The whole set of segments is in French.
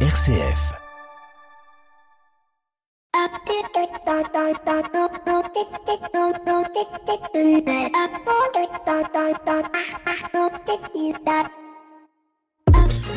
RCF.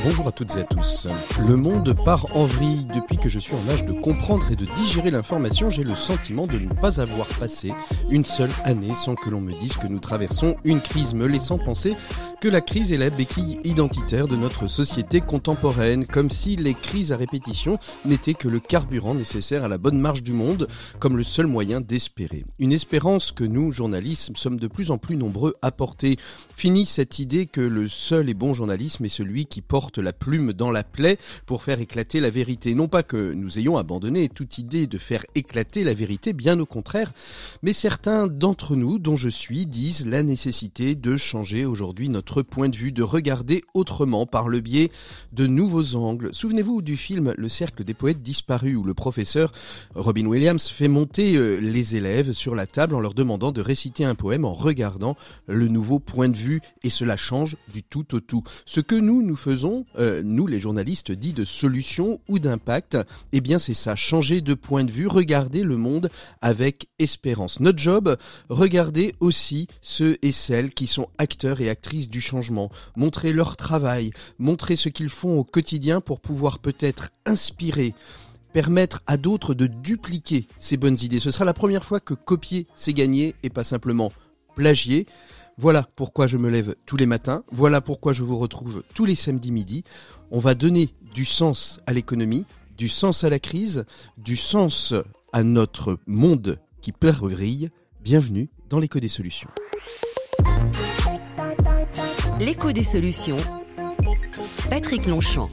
Bonjour à toutes et à tous. Le monde part en vrille. Depuis que je suis en âge de comprendre et de digérer l'information, j'ai le sentiment de ne pas avoir passé une seule année sans que l'on me dise que nous traversons une crise, me laissant penser que la crise est la béquille identitaire de notre société contemporaine, comme si les crises à répétition n'étaient que le carburant nécessaire à la bonne marche du monde, comme le seul moyen d'espérer. Une espérance que nous, journalistes, sommes de plus en plus nombreux à porter. Fini cette idée que le seul et bon journalisme est celui qui porte la plume dans la plaie pour faire éclater la vérité. Non pas que nous ayons abandonné toute idée de faire éclater la vérité, bien au contraire, mais certains d'entre nous, dont je suis, disent la nécessité de changer aujourd'hui notre point de vue, de regarder autrement par le biais de nouveaux angles. Souvenez-vous du film Le cercle des poètes disparus où le professeur Robin Williams fait monter euh, les élèves sur la table en leur demandant de réciter un poème en regardant le nouveau point de vue et cela change du tout au tout. Ce que nous, nous faisons euh, nous les journalistes, dit de solution ou d'impact, eh bien c'est ça, changer de point de vue, regarder le monde avec espérance. Notre job, regarder aussi ceux et celles qui sont acteurs et actrices du changement, montrer leur travail, montrer ce qu'ils font au quotidien pour pouvoir peut-être inspirer permettre à d'autres de dupliquer ces bonnes idées. Ce sera la première fois que copier, c'est gagner et pas simplement plagier. Voilà pourquoi je me lève tous les matins, voilà pourquoi je vous retrouve tous les samedis midi. On va donner du sens à l'économie, du sens à la crise, du sens à notre monde qui brille. Bienvenue dans l'écho des solutions. L'écho des solutions. Patrick Longchamp.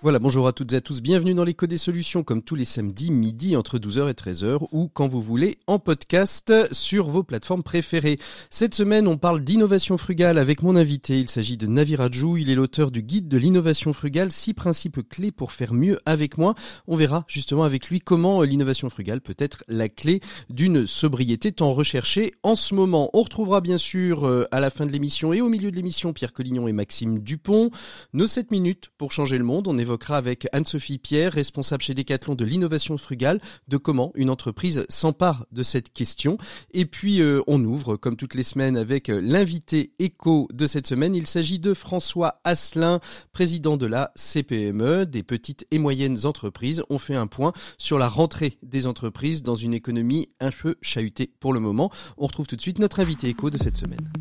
Voilà, bonjour à toutes et à tous, bienvenue dans l'écho des solutions comme tous les samedis midi entre 12h et 13h ou quand vous voulez en podcast sur vos plateformes préférées. Cette semaine, on parle d'innovation frugale avec mon invité, il s'agit de Navi Rajou, il est l'auteur du guide de l'innovation frugale, six principes clés pour faire mieux avec moi. On verra justement avec lui comment l'innovation frugale peut être la clé d'une sobriété tant recherchée en ce moment. On retrouvera bien sûr euh, à la fin de l'émission et au milieu de l'émission Pierre Collignon et Maxime Dupont nos 7 minutes pour changer le monde. Évoquera avec Anne-Sophie Pierre, responsable chez Decathlon de l'innovation frugale, de comment une entreprise s'empare de cette question. Et puis euh, on ouvre, comme toutes les semaines, avec euh, l'invité éco de cette semaine. Il s'agit de François Asselin, président de la CPME, des petites et moyennes entreprises. On fait un point sur la rentrée des entreprises dans une économie un peu chahutée pour le moment. On retrouve tout de suite notre invité éco de cette semaine.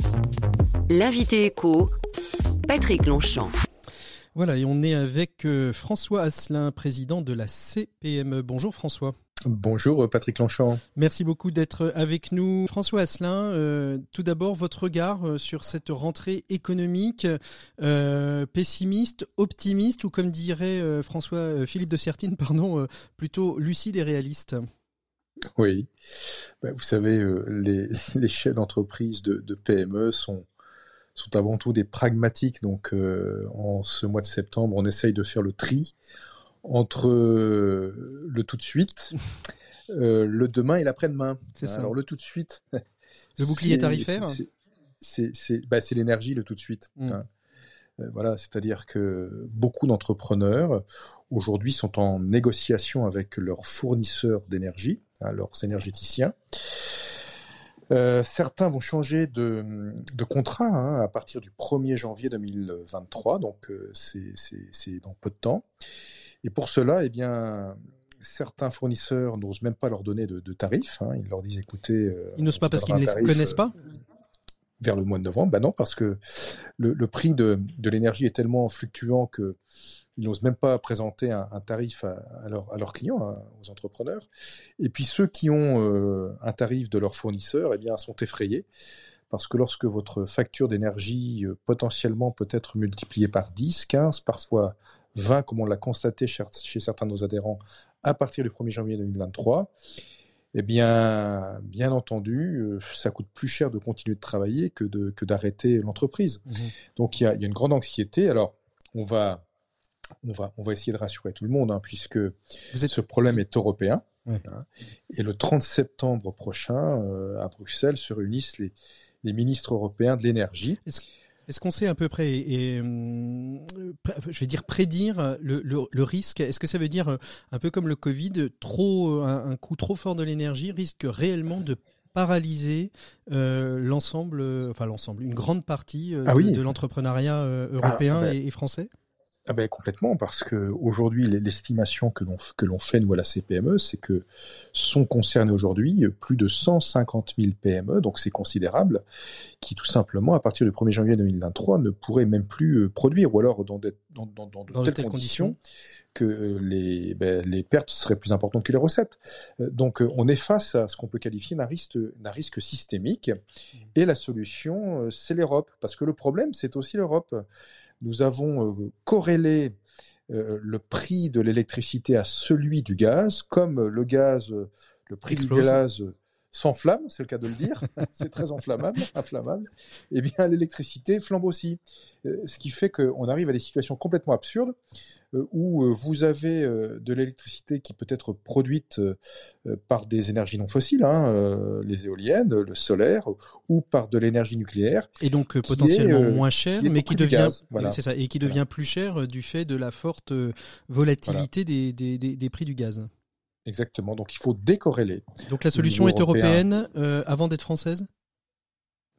L'invité éco, Patrick Longchamp. Voilà, et on est avec euh, François Asselin, président de la CPME. Bonjour François. Bonjour euh, Patrick Longchamp. Merci beaucoup d'être avec nous. François Asselin, euh, tout d'abord votre regard sur cette rentrée économique, pessimiste, optimiste ou comme dirait François Philippe de Sertine, pardon, plutôt lucide et réaliste. Oui, bah, vous savez, les, les chefs d'entreprise de, de PME sont sont avant tout des pragmatiques. Donc, euh, en ce mois de septembre, on essaye de faire le tri entre euh, le tout de suite, euh, le demain et l'après-demain. C'est ça. Alors, le tout de suite. Le bouclier tarifaire? C'est bah, l'énergie, le tout de suite. Mm. Hein. Voilà, c'est-à-dire que beaucoup d'entrepreneurs aujourd'hui sont en négociation avec leurs fournisseurs d'énergie, hein, leurs énergéticiens, euh, certains vont changer de, de contrat hein, à partir du 1er janvier 2023, donc euh, c'est dans peu de temps. Et pour cela, eh bien, certains fournisseurs n'osent même pas leur donner de, de tarifs. Hein. Ils leur disent, écoutez, euh, ils n'osent pas parce qu'ils ne les connaissent pas. Vers le mois de novembre, ben non, parce que le, le prix de, de l'énergie est tellement fluctuant que ils n'osent même pas présenter un, tarif à, leurs clients, hein, aux entrepreneurs. Et puis ceux qui ont euh, un tarif de leur fournisseur, eh bien, sont effrayés parce que lorsque votre facture d'énergie euh, potentiellement peut être multipliée par 10, 15, parfois 20, comme on l'a constaté chez, certains de nos adhérents à partir du 1er janvier 2023, eh bien, bien entendu, euh, ça coûte plus cher de continuer de travailler que d'arrêter l'entreprise. Mmh Donc il y a, y a, une grande anxiété. Alors, on va on va, on va essayer de rassurer tout le monde, hein, puisque ce problème est européen. Hein. et le 30 septembre prochain, euh, à Bruxelles, se réunissent les, les ministres européens de l'énergie. Est-ce qu'on sait à peu près, et, je vais dire prédire le, le, risque? Est-ce que ça veut dire un peu comme le Covid, trop un, un coût trop fort de l'énergie risque réellement de paralyser euh, l'ensemble, enfin l'ensemble, une grande partie euh, ah de, l'entrepreneuriat euh, européen ah, ben. et, français? Ah ben complètement parce que aujourd'hui l'estimation que l'on que l'on fait nous à la CPME c'est que sont concernés aujourd'hui plus de 150 000 PME donc c'est considérable qui tout simplement à partir du 1er janvier 2023 ne pourraient même plus produire ou alors dans, dans, dans, dans de telles, conditions que les, ben, les pertes seraient plus importantes que les recettes. Euh, donc euh, on est face à ce qu'on peut qualifier d'un risque, d'un risque systémique. Et la solution, euh, c'est l'Europe. Parce que le problème, c'est aussi l'Europe. Nous avons corrélé le prix de l'électricité à celui du gaz, comme le gaz, le prix du gaz s'enflamme, c'est le cas de le dire, c'est très enflammable, inflammable, eh bien l'électricité flambe aussi. Euh, ce qui fait qu'on arrive à des situations complètement absurdes euh, où euh, vous avez de l'électricité qui peut être produite par des énergies non fossiles, hein, les éoliennes, le solaire, ou par de l'énergie nucléaire. Et donc potentiellement moins cher, mais qui devient, c'est ça, et qui devient plus cher du fait de la forte volatilité des, des, des prix du gaz. Exactement. Donc il faut décorréler. Donc la solution est européenne euh, avant d'être française?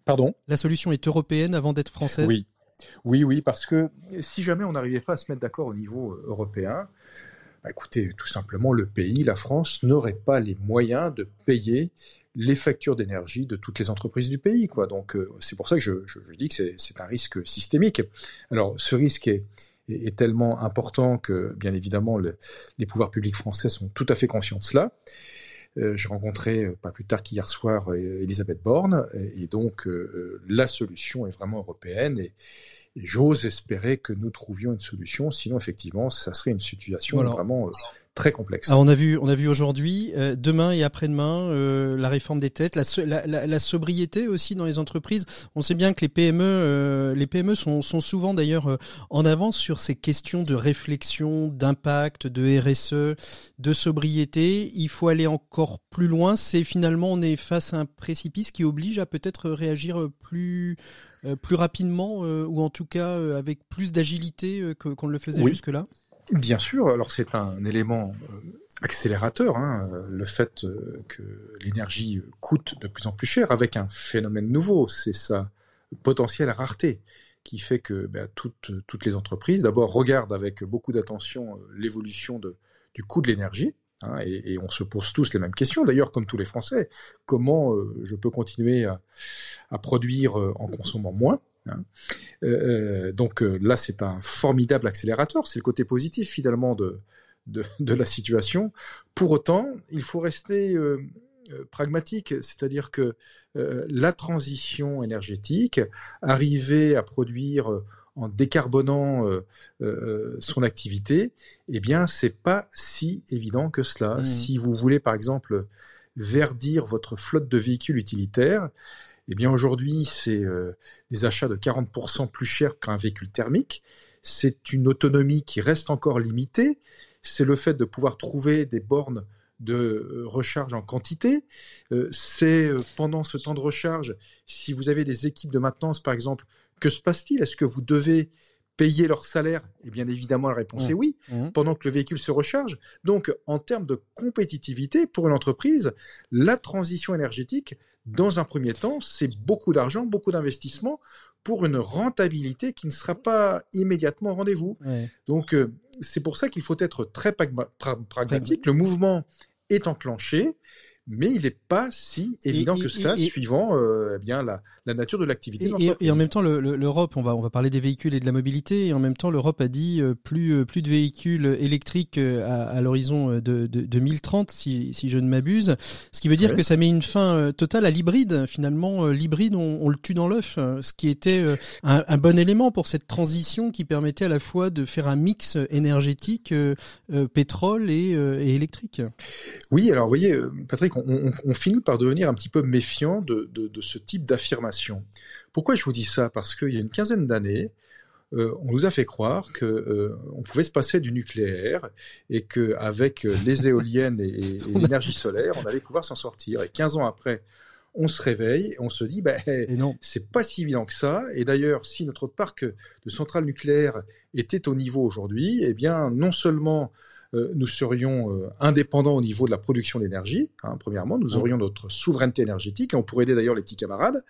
Pardon? La solution est européenne avant d'être française? Oui. Oui, oui, parce que si jamais on n'arrivait pas à se mettre d'accord au niveau euh, européen, bah, écoutez, tout simplement, le pays, la France, n'aurait pas les moyens de payer les factures d'énergie de toutes les entreprises du pays. Quoi. Donc euh, c'est pour ça que je, je dis que c'est un risque systémique. Alors ce risque est, est, tellement important que, bien évidemment, les pouvoirs publics français sont tout à fait conscients de cela. Euh, J'ai rencontré, euh, pas plus tard qu'hier soir, euh, Elisabeth Borne, et, donc euh, la solution est vraiment européenne, et, j'ose espérer que nous trouvions une solution, sinon effectivement, ça serait une situation vraiment très complexe. on a vu, on a vu aujourd'hui, euh, demain et après-demain, euh, la réforme des têtes, la, la, la, sobriété aussi dans les entreprises. On sait bien que les PME, euh, les PME sont, sont souvent d'ailleurs en avance sur ces questions de réflexion, d'impact, de RSE, de sobriété. Il faut aller encore plus loin. C'est finalement on est face à un précipice qui oblige à peut-être réagir plus plus rapidement ou en tout cas avec plus d'agilité qu'on ne le faisait jusque-là? Bien sûr, alors c'est un élément euh, accélérateur, hein, le fait euh, que l'énergie coûte de plus en plus cher avec un phénomène nouveau, c'est sa potentielle rareté qui fait que ben, toutes, toutes les entreprises d'abord regardent avec beaucoup d'attention euh, l'évolution du coût de l'énergie, hein, et, on se pose tous les mêmes questions, d'ailleurs comme tous les Français, comment je peux continuer à, produire en consommant moins Hein. Euh, euh, donc euh, là, c'est un formidable accélérateur. C'est le côté positif finalement de, de, la situation. Pour autant, il faut rester pragmatique, c'est-à-dire que la transition énergétique, arriver à produire en décarbonant son activité, eh bien, c'est pas si évident que cela. Mmh. Si vous voulez, par exemple, verdir votre flotte de véhicules utilitaires, eh bien aujourd'hui, c'est euh, des achats de 40% plus chers qu'un véhicule thermique. C'est une autonomie qui reste encore limitée. C'est le fait de pouvoir trouver des bornes de euh, recharge en quantité. Euh, c'est pendant ce temps de recharge, si vous avez des équipes de maintenance, par exemple, que se passe-t-il? Est-ce que vous devez payer leur salaire? Et bien évidemment, la réponse est mmh. oui, mmh. pendant que le véhicule se recharge. Donc, en termes de compétitivité pour une entreprise, la transition énergétique dans un premier temps, c'est beaucoup d'argent, beaucoup d'investissement pour une rentabilité qui ne sera pas immédiatement au rendez-vous. Donc, euh, c'est pour ça qu'il faut être très pragmatique. Le mouvement est enclenché mais il n'est pas si évident que cela, suivant euh, eh bien la, la, nature de l'activité. Et, en même temps, l'Europe, on va on va parler des véhicules et de la mobilité, et en même temps, l'Europe a dit euh, plus euh, plus de véhicules électriques à, à l'horizon de, de, 2030, si, si je ne m'abuse. Ce qui veut dire que ça met une fin totale à l'hybride. Finalement, l'hybride, on, on, le tue dans l'œuf, ce qui était un, un, bon élément pour cette transition qui permettait à la fois de faire un mix énergétique pétrole et, et électrique. Oui, alors vous voyez, Patrick on, finit par devenir un petit peu méfiant de, ce type d'affirmation. Pourquoi je vous dis ça? Parce qu'il y a une quinzaine d'années, euh, on nous a fait croire que euh, on pouvait se passer du nucléaire et qu'avec les éoliennes et, l'énergie solaire, on allait pouvoir s'en sortir. Et 15 ans après, on se réveille et on se dit, ben, c'est pas si évident que ça. Et d'ailleurs, si notre parc de centrales nucléaires était au niveau aujourd'hui, eh bien, non seulement euh, nous serions euh, indépendants au niveau de la production d'énergie. Hein, premièrement, nous aurions notre souveraineté énergétique, et on pourrait aider d'ailleurs les petits camarades.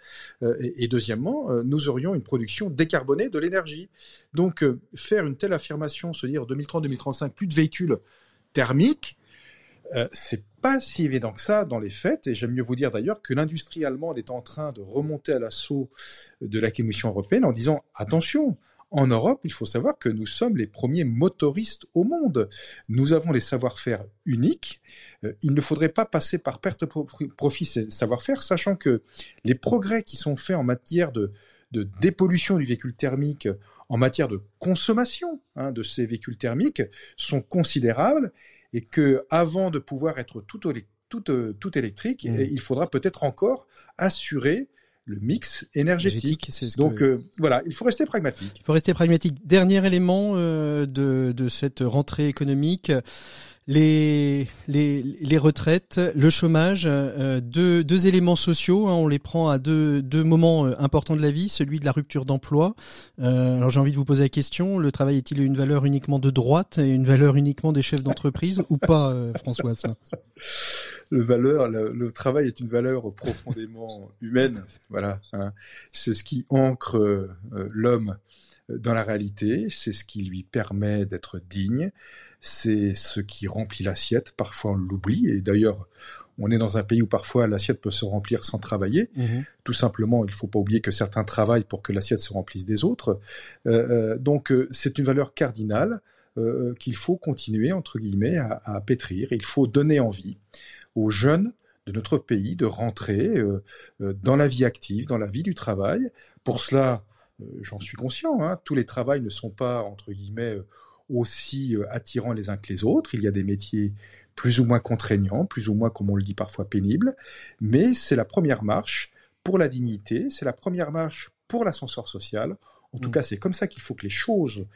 Euh, et, et, deuxièmement, nous aurions une production décarbonée de l'énergie. Donc, faire une telle affirmation, se dire 2030-2035, plus de véhicules thermiques, c'est pas si évident que ça dans les faits, et j'aime mieux vous dire d'ailleurs que l'industrie allemande est en train de remonter à l'assaut de la Commission européenne en disant attention, en Europe, il faut savoir que nous sommes les premiers motoristes au monde. Nous avons les savoir-faire uniques. Euh, il ne faudrait pas passer par perte de profit ces savoir-faire, sachant que les progrès qui sont faits en matière de, dépollution du véhicule thermique, en matière de consommation hein, de ces véhicules thermiques, sont considérables et que avant de pouvoir être tout, tout, électrique, mmh. il faudra peut-être encore assurer le mix énergétique. Donc euh, voilà, il faut rester pragmatique. Il faut rester pragmatique. Dernier élément euh, de, de cette rentrée économique, les, les, les retraites, le chômage, euh, deux, deux éléments sociaux. Hein, on les prend à deux, deux moments euh, importants de la vie, celui de la rupture d'emploi. Euh, alors j'ai envie de vous poser la question, le travail est-il une valeur uniquement de droite et une valeur uniquement des chefs d'entreprise ou pas, euh, Françoise? Le, valeur, le, travail est une valeur profondément humaine. Voilà, hein. c'est ce qui ancre l'homme dans la réalité, c'est ce qui lui permet d'être digne, c'est ce qui remplit l'assiette. Parfois on l'oublie, et d'ailleurs on est dans un pays où parfois l'assiette peut se remplir sans travailler. Mhm. Tout simplement, il ne faut pas oublier que certains travaillent pour que l'assiette se remplisse des autres. Euh, euh, donc euh, c'est une valeur cardinale qu'il faut continuer, entre guillemets, à, à, pétrir. Il faut donner envie aux jeunes de notre pays de rentrer dans la vie active, dans la vie du travail. Pour cela, euh, j'en suis conscient, hein, tous les travails ne sont pas, entre guillemets, euh, aussi euh, attirants les uns que les autres. Il y a des métiers plus ou moins contraignants, plus ou moins, comme on le dit parfois, pénibles, mais c'est la première marche pour la dignité, c'est la première marche pour l'ascenseur social. En tout mm. cas, c'est comme ça qu'il faut que les choses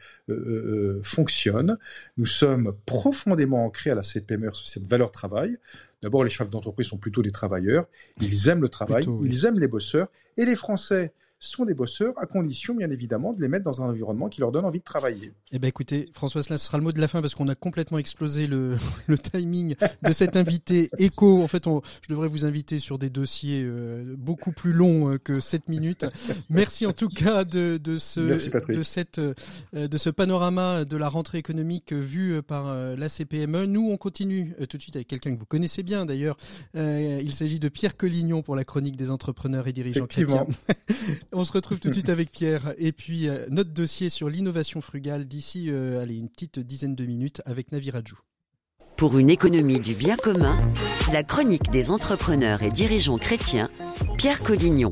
fonctionnent. Nous sommes profondément ancrés à la CPMR sur cette valeur travail. D'abord, les chefs d'entreprise sont plutôt des travailleurs. Ils aiment le travail, ils aiment les bosseurs. Et les Français, sont des bosseurs, à condition, bien évidemment, de les mettre dans un environnement qui leur donne envie de travailler. Eh ben, écoutez, François, ce sera le mot de la fin parce qu'on a complètement explosé le, le timing de cet invité éco. En fait, on, je devrais vous inviter sur des dossiers euh, beaucoup plus longs euh, que 7 minutes. Merci en tout cas de, de ce, de cette, euh, de ce panorama de la rentrée économique vue par la CPME. Nous, on continue tout de suite avec quelqu'un que vous connaissez bien d'ailleurs. il s'agit de Pierre Collignon pour la chronique des entrepreneurs et dirigeants chrétiens. On se retrouve tout de suite avec Pierre et puis euh, notre dossier sur l'innovation frugale d'ici euh, allez, une petite dizaine de minutes avec Naviradjou. Pour une économie du bien commun, la chronique des entrepreneurs et dirigeants chrétiens, Pierre Collignon.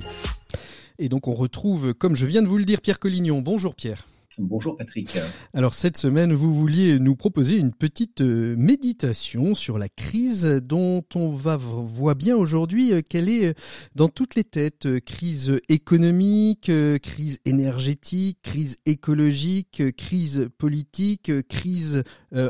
Et donc on retrouve, comme je viens de vous le dire, Pierre Collignon. Bonjour Pierre. Bonjour Patrick. Alors cette semaine, vous vouliez nous proposer une petite euh, méditation sur la crise dont on va voit bien aujourd'hui euh, qu'elle est euh, dans toutes les têtes. Crise économique, crise énergétique, crise écologique, crise politique, crise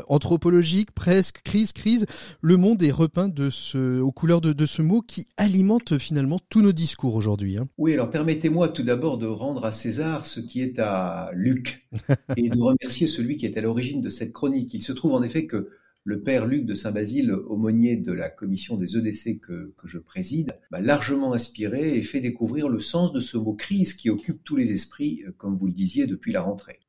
anthropologique, presque crise, crise. Le monde est repeint de ce, aux couleurs de, de ce mot qui alimente finalement tous nos discours aujourd'hui. Hein. Oui, alors permettez-moi tout d'abord de rendre à César ce qui est à Luc et de remercier celui qui est à l'origine de cette chronique. Il se trouve en effet que le père Luc de Saint-Basile, aumônier de la commission des EDC que, que je préside, m'a largement inspiré et fait découvrir le sens de ce mot crise qui occupe tous les esprits, euh, comme vous le disiez, depuis la rentrée.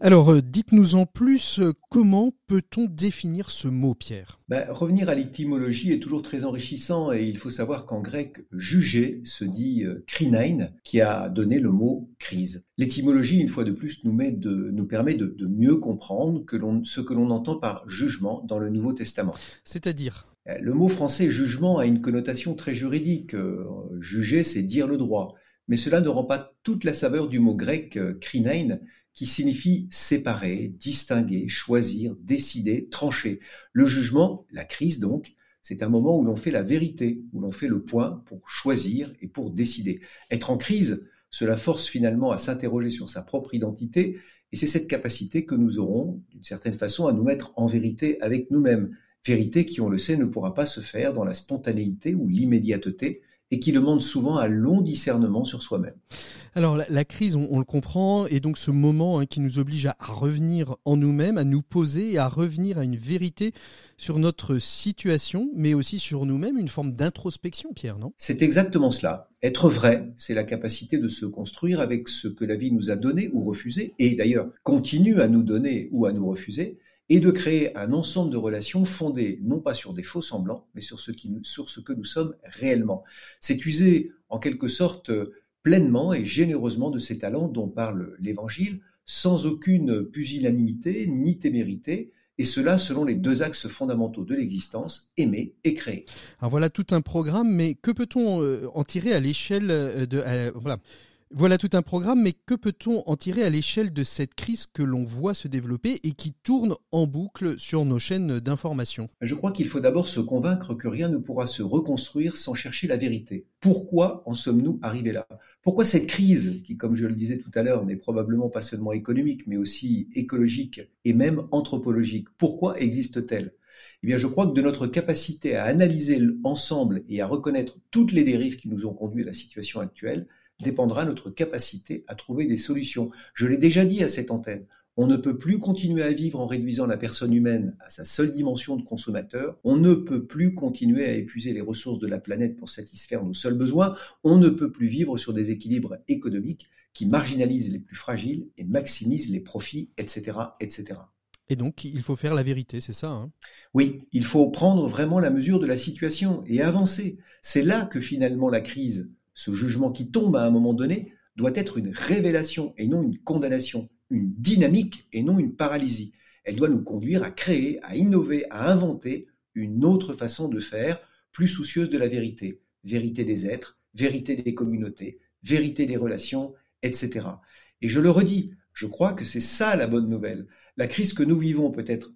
Alors, euh, dites-nous en plus, euh, comment peut-on définir ce mot, Pierre? Ben, Revenir à l'étymologie est toujours très enrichissant et il faut savoir qu'en grec, juger se dit krinein, qui a donné le mot crise. L'étymologie, une fois de plus, nous, met de, nous permet de, de mieux comprendre que ce que l'on entend par jugement dans le Nouveau Testament. C'est-à-dire euh, Le mot français jugement a une connotation très juridique. Euh, juger, c'est dire le droit. Mais cela ne rend pas toute la saveur du mot grec euh, krinein, qui signifie séparer, distinguer, choisir, décider, trancher. Le jugement, la crise donc, c'est un moment où l'on fait la vérité, où l'on fait le point pour choisir et pour décider. Être en crise, cela force finalement à s'interroger sur sa propre identité et c'est cette capacité que nous aurons, d'une certaine façon, à nous mettre en vérité avec nous-mêmes. Vérité qui, on le sait, ne pourra pas se faire dans la spontanéité ou l'immédiateté, et qui demande souvent un long discernement sur soi-même. Alors la, crise, on, le comprend, et donc ce moment hein, qui nous oblige à, revenir en nous-mêmes, à nous poser et à revenir à une vérité sur notre situation, mais aussi sur nous-mêmes, une forme d'introspection, Pierre, non? C'est exactement cela. Être vrai, c'est la capacité de se construire avec ce que la vie nous a donné ou refusé, et d'ailleurs continue à nous donner ou à nous refuser, et de créer un ensemble de relations fondées non pas sur des faux semblants, mais sur ce, que nous sommes réellement. C'est user en quelque sorte pleinement et généreusement de ces talents dont parle l'Évangile, sans aucune pusillanimité ni témérité, et cela selon les deux axes fondamentaux de l'existence, aimer et créer. Alors voilà tout un programme, mais que peut-on euh, en tirer à l'échelle euh, de... voilà. Voilà tout un programme, mais que peut-on en tirer à l'échelle de cette crise que l'on voit se développer et qui tourne en boucle sur nos chaînes d'information? Je crois qu'il faut d'abord se convaincre que rien ne pourra se reconstruire sans chercher la vérité. Pourquoi en sommes-nous arrivés là? Pourquoi cette crise, qui comme je le disais tout à l'heure n'est probablement pas seulement économique, mais aussi écologique et même anthropologique, pourquoi existe-t-elle? Eh bien, je crois que de notre capacité à analyser ensemble et à reconnaître toutes les dérives qui nous ont conduit à la situation actuelle, dépendra notre capacité à trouver des solutions. Je l'ai déjà dit à cette antenne. On ne peut plus continuer à vivre en réduisant la personne humaine à sa seule dimension de consommateur. On ne peut plus continuer à épuiser les ressources de la planète pour satisfaire nos seuls besoins. On ne peut plus vivre sur des équilibres économiques qui marginalisent les plus fragiles et maximisent les profits, etc., etc. Et donc, il faut faire la vérité, c'est ça hein? Oui, il faut prendre vraiment la mesure de la situation et avancer. C'est là que finalement la crise ce jugement qui tombe à un moment donné doit être une révélation et non une condamnation, une dynamique et non une paralysie. Elle doit nous conduire à créer, à innover, à inventer une autre façon de faire, plus soucieuse de la vérité. Vérité des êtres, vérité des communautés, vérité des relations, etc. Et je le redis, je crois que c'est ça la bonne nouvelle. La crise que nous vivons peut être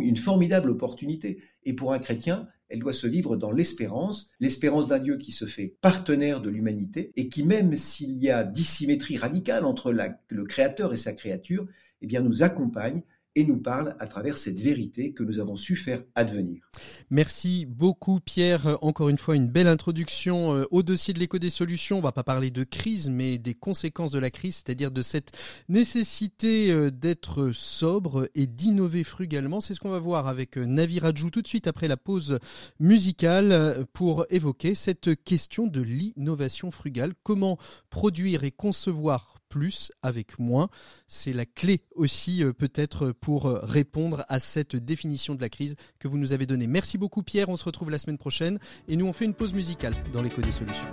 une formidable opportunité. Et pour un chrétien, elle doit se vivre dans l'espérance, l'espérance d'un Dieu qui se fait partenaire de l'humanité et qui, même s'il y a dissymétrie radicale entre le Créateur et sa créature, eh bien, nous accompagne et nous parle à travers cette vérité que nous avons su faire advenir. Merci beaucoup Pierre. Encore une fois, une belle introduction euh, au dossier de l'éco des solutions. On va pas parler de crise, mais des conséquences de la crise, c'est-à-dire de cette nécessité euh, d'être sobre et d'innover frugalement. C'est ce qu'on va voir avec euh, Navi Rajou tout de suite après la pause musicale pour évoquer cette question de l'innovation frugale. Comment produire et concevoir plus avec moins. C'est la clé aussi euh, peut-être pour euh, répondre à cette définition de la crise que vous nous avez donnée. Merci beaucoup Pierre, on se retrouve la semaine prochaine et nous on fait une pause musicale dans l'écho des solutions.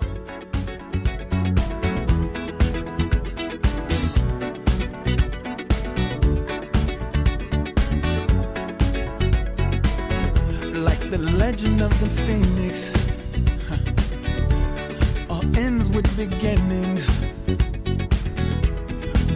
The legend of the phoenix, ends with beginnings.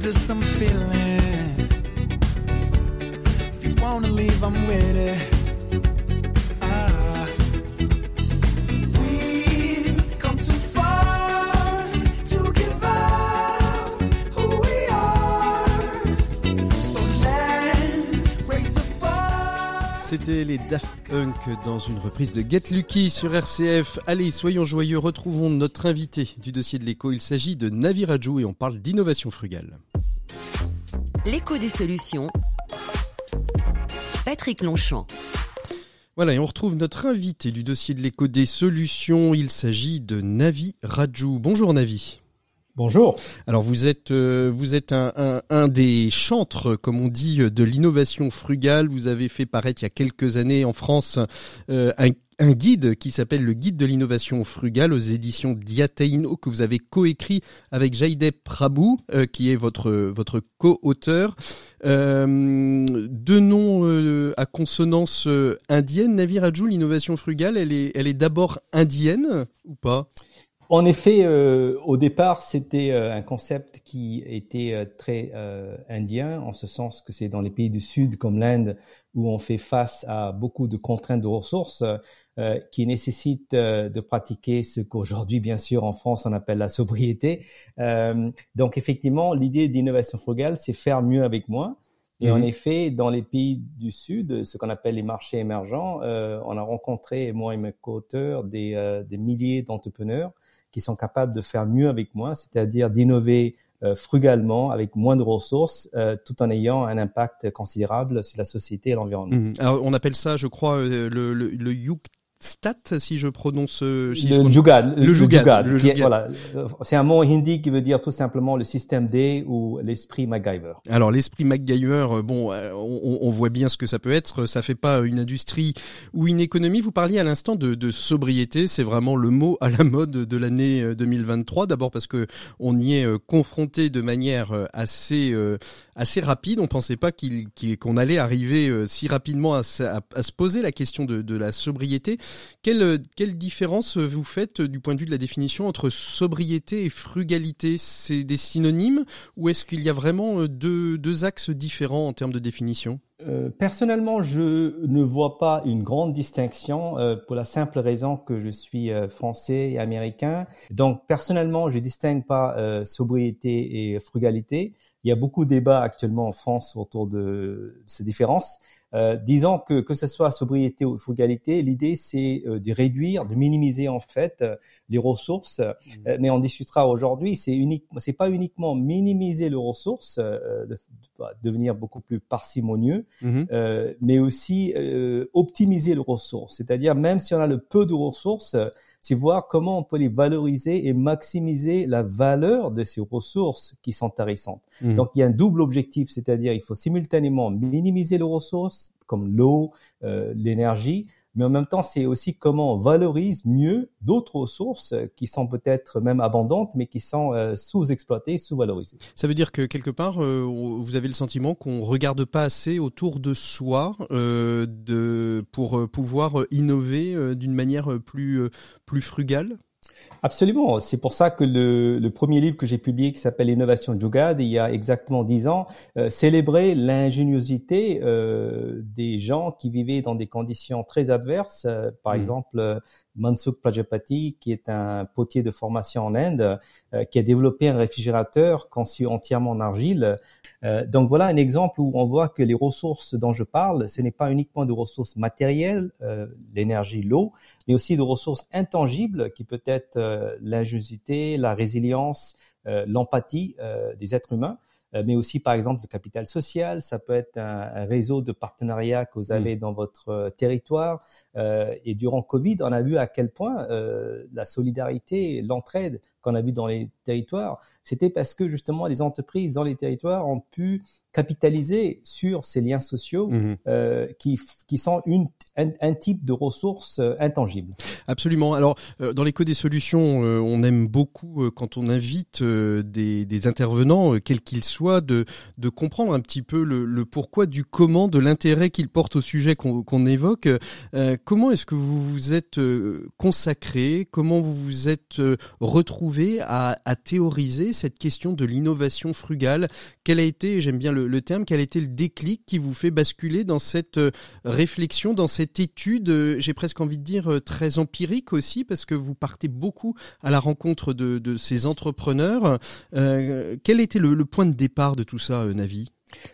This I'm feeling? If you wanna leave, I'm with it. C'était les Daft dans une reprise de Get Lucky sur RCF. Allez, soyons joyeux, retrouvons notre invité du dossier de l'écho. Il s'agit de Navi Rajou et on parle d'innovation frugale. L'écho des solutions. Patrick Longchamp. Voilà, et on retrouve notre invité du dossier de l'écho des solutions. Il s'agit de Navi Rajou. Bonjour Navi. Bonjour. Alors vous êtes euh, vous êtes un, un, des chantres, comme on dit, de l'innovation frugale. Vous avez fait paraître il y a quelques années en France euh, un, guide qui s'appelle le guide de l'innovation frugale aux éditions Diateino que vous avez coécrit avec Jaïdep Prabhu, euh, qui est votre votre co-auteur. deux noms à consonance indienne. Navi Raju, l'innovation frugale, elle est elle est d'abord indienne ou pas? En effet, euh, au départ, c'était euh, un concept qui était euh, très indien, en ce sens que c'est dans les pays du Sud, comme l'Inde, où on fait face à beaucoup de contraintes de ressources qui nécessitent de pratiquer ce qu'aujourd'hui, bien sûr, en France, on appelle la sobriété. donc, effectivement, l'idée d'innovation frugale, c'est faire mieux avec moins. Et en mhm. effet, dans les pays du Sud, ce qu'on appelle les marchés émergents, on a rencontré, moi et mes co-auteurs, des, des milliers d'entrepreneurs qui sont capables de faire mieux avec moins, c'est-à-dire d'innover euh, frugalement avec moins de ressources euh, tout en ayant un impact considérable sur la société et l'environnement. Mmh. Alors on appelle ça, je crois, euh, le, le, le Stat, si je prononce. Euh, le, Jugad, le, Jugad. voilà, c'est un mot hindi qui veut dire tout simplement le système D ou l'esprit MacGyver. Alors l'esprit MacGyver, euh, bon, euh, on, on, voit bien ce que ça peut être. Ça fait pas une industrie ou une économie. Vous parliez à l'instant de, de, sobriété, c'est vraiment le mot à la mode de l'année 2023. D'abord parce que on y est confronté de manière assez assez rapide. On pensait pas qu'il qu'on allait arriver si rapidement à, à, à, se poser la question de, de la sobriété. Quelle, quelle différence vous faites du point de vue de la définition entre sobriété et frugalité? C'est des synonymes ou est-ce qu'il y a vraiment deux, deux axes différents en termes de définition? Euh, personnellement, je ne vois pas une grande distinction euh, pour la simple raison que je suis euh, français et américain. Donc, personnellement, je distingue pas euh, sobriété et frugalité. Il y a beaucoup de débats actuellement en France autour de ces différences. Euh, disons que que ce soit sobriété ou frugalité, l'idée c'est euh, de réduire, de minimiser en fait euh, les ressources. Mmh. mais on discutera aujourd'hui, c'est unique, c'est pas uniquement minimiser les ressources, de, devenir beaucoup plus parcimonieux, mmh. mais aussi optimiser les ressources. C'est-à-dire même si on a le peu de ressources c'est voir comment on peut les valoriser et maximiser la valeur de ces ressources qui sont intéressantes. Mmh. Donc il y a un double objectif, c'est-à-dire il faut simultanément minimiser les ressources comme l'eau, euh, l'énergie, mais en même temps, c'est aussi comment on valorise mieux d'autres ressources qui sont peut-être même abondantes, mais qui sont euh, sous-exploitées, sous-valorisées. Ça veut dire que quelque part, euh, vous avez le sentiment qu'on regarde pas assez autour de soi euh, de, pour pouvoir innover d'une manière plus, plus frugale? Absolument. C'est pour ça que le, le premier livre que j'ai publié, qui s'appelle L'innovation de Jugad, il y a exactement dix ans, euh, célébrait l'ingéniosité euh, des gens qui vivaient dans des conditions très adverses. Euh, par mmh. exemple, Mansukh Prajapati, qui est un potier de formation en Inde, euh, qui a développé un réfrigérateur conçu entièrement en argile. Euh, donc voilà un exemple où on voit que les ressources dont je parle, ce n'est pas uniquement de ressources matérielles, euh, l'énergie, l'eau, mais aussi de ressources intangibles qui peut être l'ingéniosité, la résilience, l'empathie des êtres humains. Euh, mais aussi par exemple le capital social, ça peut être un, réseau de partenariats que vous mm. avez dans votre euh, territoire. Euh, et durant Covid, on a vu à quel point la solidarité, l'entraide qu'on a vu dans les territoires, c'était parce que justement les entreprises dans les territoires ont pu capitaliser sur ces liens sociaux mmh euh, qui, qui sont une, un, type de ressources euh, intangibles. Absolument. Alors, euh, dans l'écho des solutions, euh, on aime beaucoup quand on invite des, intervenants, quels qu'ils soient, de, comprendre un petit peu le, pourquoi du comment, de l'intérêt qu'ils portent au sujet qu'on évoque. comment est-ce que vous vous êtes consacré Comment vous vous êtes retrouvé à, théoriser cette question de l'innovation frugale? Quel a été, j'aime bien le, le, terme, quel a été le déclic qui vous fait basculer dans cette réflexion, dans cette étude, euh, j'ai presque envie de dire euh, très empirique aussi, parce que vous partez beaucoup à la rencontre de, de ces entrepreneurs. Euh, quel était le, le, point de départ de tout ça, Navi?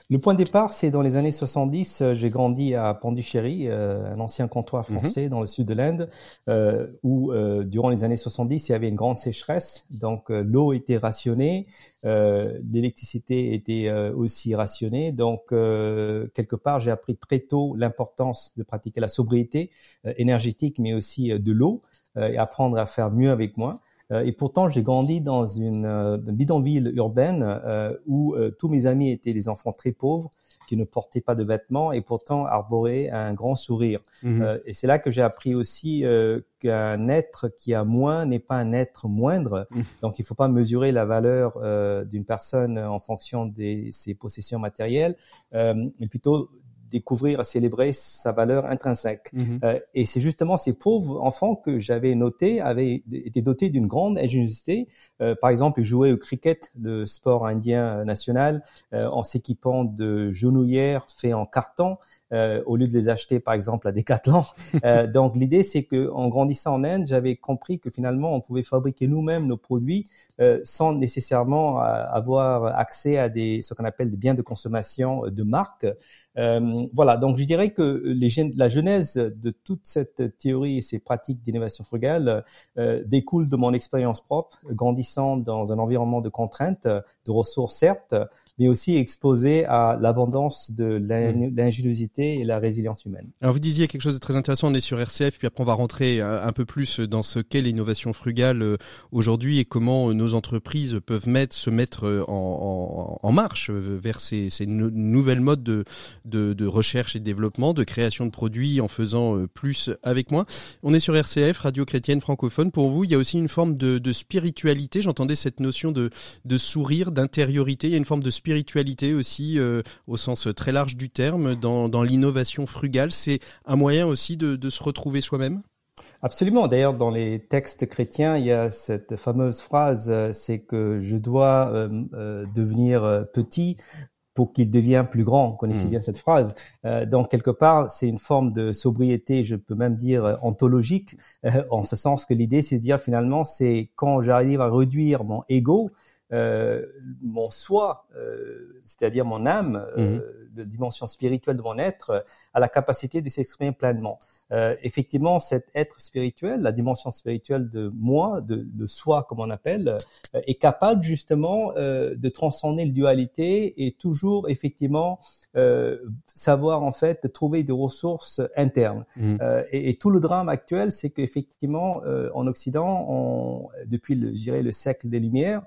Le point de départ, c'est dans les années 70. Euh, j'ai grandi à Pondichéry, euh, un ancien comptoir mhm. français dans le sud de l'Inde, euh, où durant les années 70, il y avait une grande sécheresse. Donc l'eau était rationnée, l'électricité était aussi rationnée. Donc quelque part, j'ai appris très tôt l'importance de pratiquer la sobriété énergétique, mais aussi de l'eau, et apprendre à faire mieux avec moi. Euh, et pourtant, j'ai grandi dans une, euh, bidonville urbaine euh, où tous mes amis étaient des enfants très pauvres qui ne portaient pas de vêtements et pourtant arboraient un grand sourire. Mhm. et c'est là que j'ai appris aussi qu'un être qui a moins n'est pas un être moindre. Mhm. Donc, il ne faut pas mesurer la valeur d'une personne en fonction de ses possessions matérielles, mais plutôt découvrir, célébrer sa valeur intrinsèque. Mhm. Euh, et c'est justement ces pauvres enfants que j'avais notés avaient été dotés d'une grande ingéniosité. Euh, par exemple, ils jouaient au cricket, le sport indien national, euh, en s'équipant de genouillères faits en carton. Euh, au lieu de les acheter par exemple à Decathlon. Euh, donc l'idée c'est que en grandissant en Inde, j'avais compris que finalement on pouvait fabriquer nous-mêmes nos produits euh, sans nécessairement avoir accès à des ce qu'on appelle des biens de consommation de marque. Euh, voilà, donc je dirais que les, la genèse de toute cette théorie et ces pratiques d'innovation frugale euh, découle de mon expérience propre, grandissant dans un environnement de contraintes, de ressources certes, mais aussi exposé à l'abondance de mmh. l'ingéniosité et la résilience humaine. Alors vous disiez quelque chose de très intéressant, on est sur RCF, puis après on va rentrer un peu plus dans ce qu'est l'innovation frugale euh, aujourd'hui et comment nos entreprises peuvent mettre, se mettre euh, en, en, en marche vers ces, ces nouvelles modes de, de, de, recherche et de développement, de création de produits en faisant euh, plus avec moins. On est sur RCF, Radio Chrétienne Francophone. Pour vous, il y a aussi une forme de, de spiritualité. J'entendais cette notion de, de sourire, d'intériorité. Il y a une forme de spiritualité aussi euh, au sens très large du terme dans, dans l'innovation frugale. C'est un moyen aussi de, de se retrouver soi-même? Absolument. D'ailleurs, dans les textes chrétiens, il y a cette fameuse phrase, euh, c'est que je dois euh, devenir petit pour qu'il devienne plus grand. Vous connaissez hmm. bien cette phrase. donc, quelque part, c'est une forme de sobriété, je peux même dire ontologique, en ce sens que l'idée, c'est de dire finalement, c'est quand j'arrive à réduire mon ego, euh, mon soi, euh, c'est-à-dire mon âme, euh, mhm. la dimension spirituelle de mon être, a la capacité de s'exprimer pleinement. Effectivement, cet être spirituel, la dimension spirituelle de moi, de, de soi comme on appelle, est capable justement de transcender le dualité et toujours effectivement euh, savoir en fait trouver des ressources internes. Mhm. Euh, et, et, tout le drame actuel, c'est qu'effectivement, euh, en Occident, on, depuis le, le siècle des Lumières,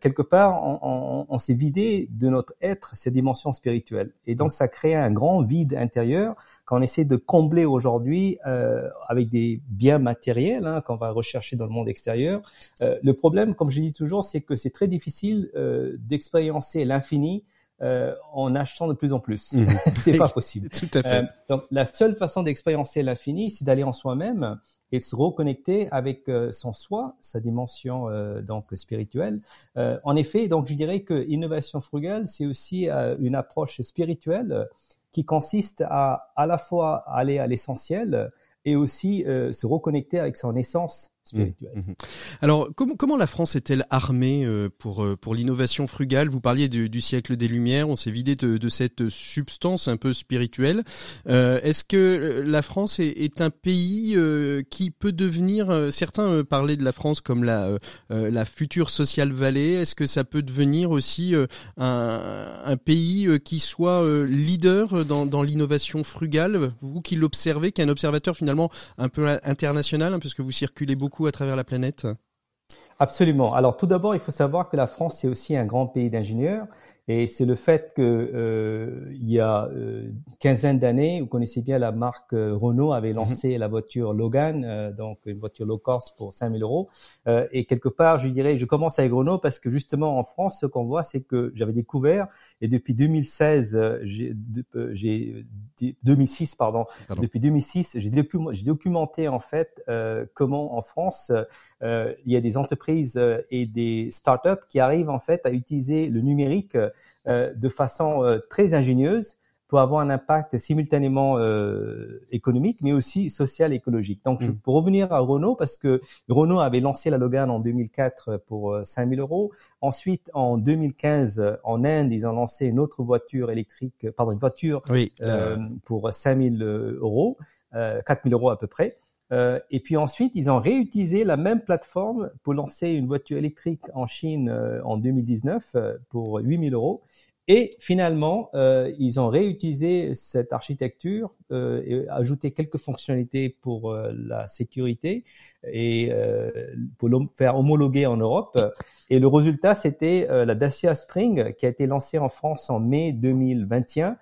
quelque part, on, on, s'est vidé de notre être ces dimensions spirituelles. Et donc, ça crée un grand vide intérieur qu'on essaie de combler aujourd'hui euh, avec des biens matériels hein, qu'on va rechercher dans le monde extérieur. Euh, le problème, comme je dis toujours, c'est que c'est très difficile euh, d'expériencer l'infini euh, en achetant de plus en plus. Mhm. c'est pas possible. Tout à fait. Euh, donc la seule façon d'expériencer l'infini, c'est d'aller en soi-même et de se reconnecter avec euh, son soi, sa dimension euh, donc spirituelle. Euh, en effet, donc je dirais que innovation frugale, c'est aussi une approche spirituelle qui consiste à à la fois aller à l'essentiel et aussi se reconnecter avec son essence spirituelle. Mmh, mmh. Alors, comment, comment la France est-elle armée euh, pour, euh, pour l'innovation frugale? Vous parliez du, siècle des Lumières, on s'est vidé de, de, cette substance un peu spirituelle. Euh, Est-ce que la France est, est un pays euh, qui peut devenir, certains parlaient de la France comme la, la future social valley, est-ce que ça peut devenir aussi un, un, pays qui soit leader dans, dans l'innovation frugale? Vous qui l'observez, qui est un observateur finalement un peu international, hein, parce que vous circulez beaucoup à travers la planète? Absolument. Alors tout d'abord, il faut savoir que la France, c'est aussi un grand pays d'ingénieurs. Et c'est le fait que euh, il y a euh, quinzaine d'années, vous connaissez bien la marque euh, Renault avait mhm. lancé la voiture Logan, euh, donc une voiture low cost pour 5000 euros. Euh, et quelque part, je dirais, je commence avec Renault parce que justement en France, ce qu'on voit, c'est que j'avais découvert et depuis 2016, j'ai, 2006 pardon, depuis 2006, j'ai documenté en fait comment en France il y a des entreprises et des startups qui arrivent en fait à utiliser le numérique euh, de façon euh, très ingénieuse peut avoir un impact simultanément euh, économique, mais aussi social et écologique. Donc, mm. pour revenir à Renault, parce que Renault avait lancé la Logan en 2004 pour 5000 euros. Ensuite, en 2015, en Inde, ils ont lancé une autre voiture électrique, pardon, une voiture pour 5000 euros, 4000 euros à peu près. Euh, et puis ensuite, ils ont réutilisé la même plateforme pour lancer une voiture électrique en Chine euh, en 2019 euh, pour 8000 euros. Et finalement, ils ont réutilisé cette architecture et ajouté quelques fonctionnalités pour la sécurité et pour faire homologuer en Europe. Et le résultat, c'était la Dacia Spring qui a été lancée en France en mai 2021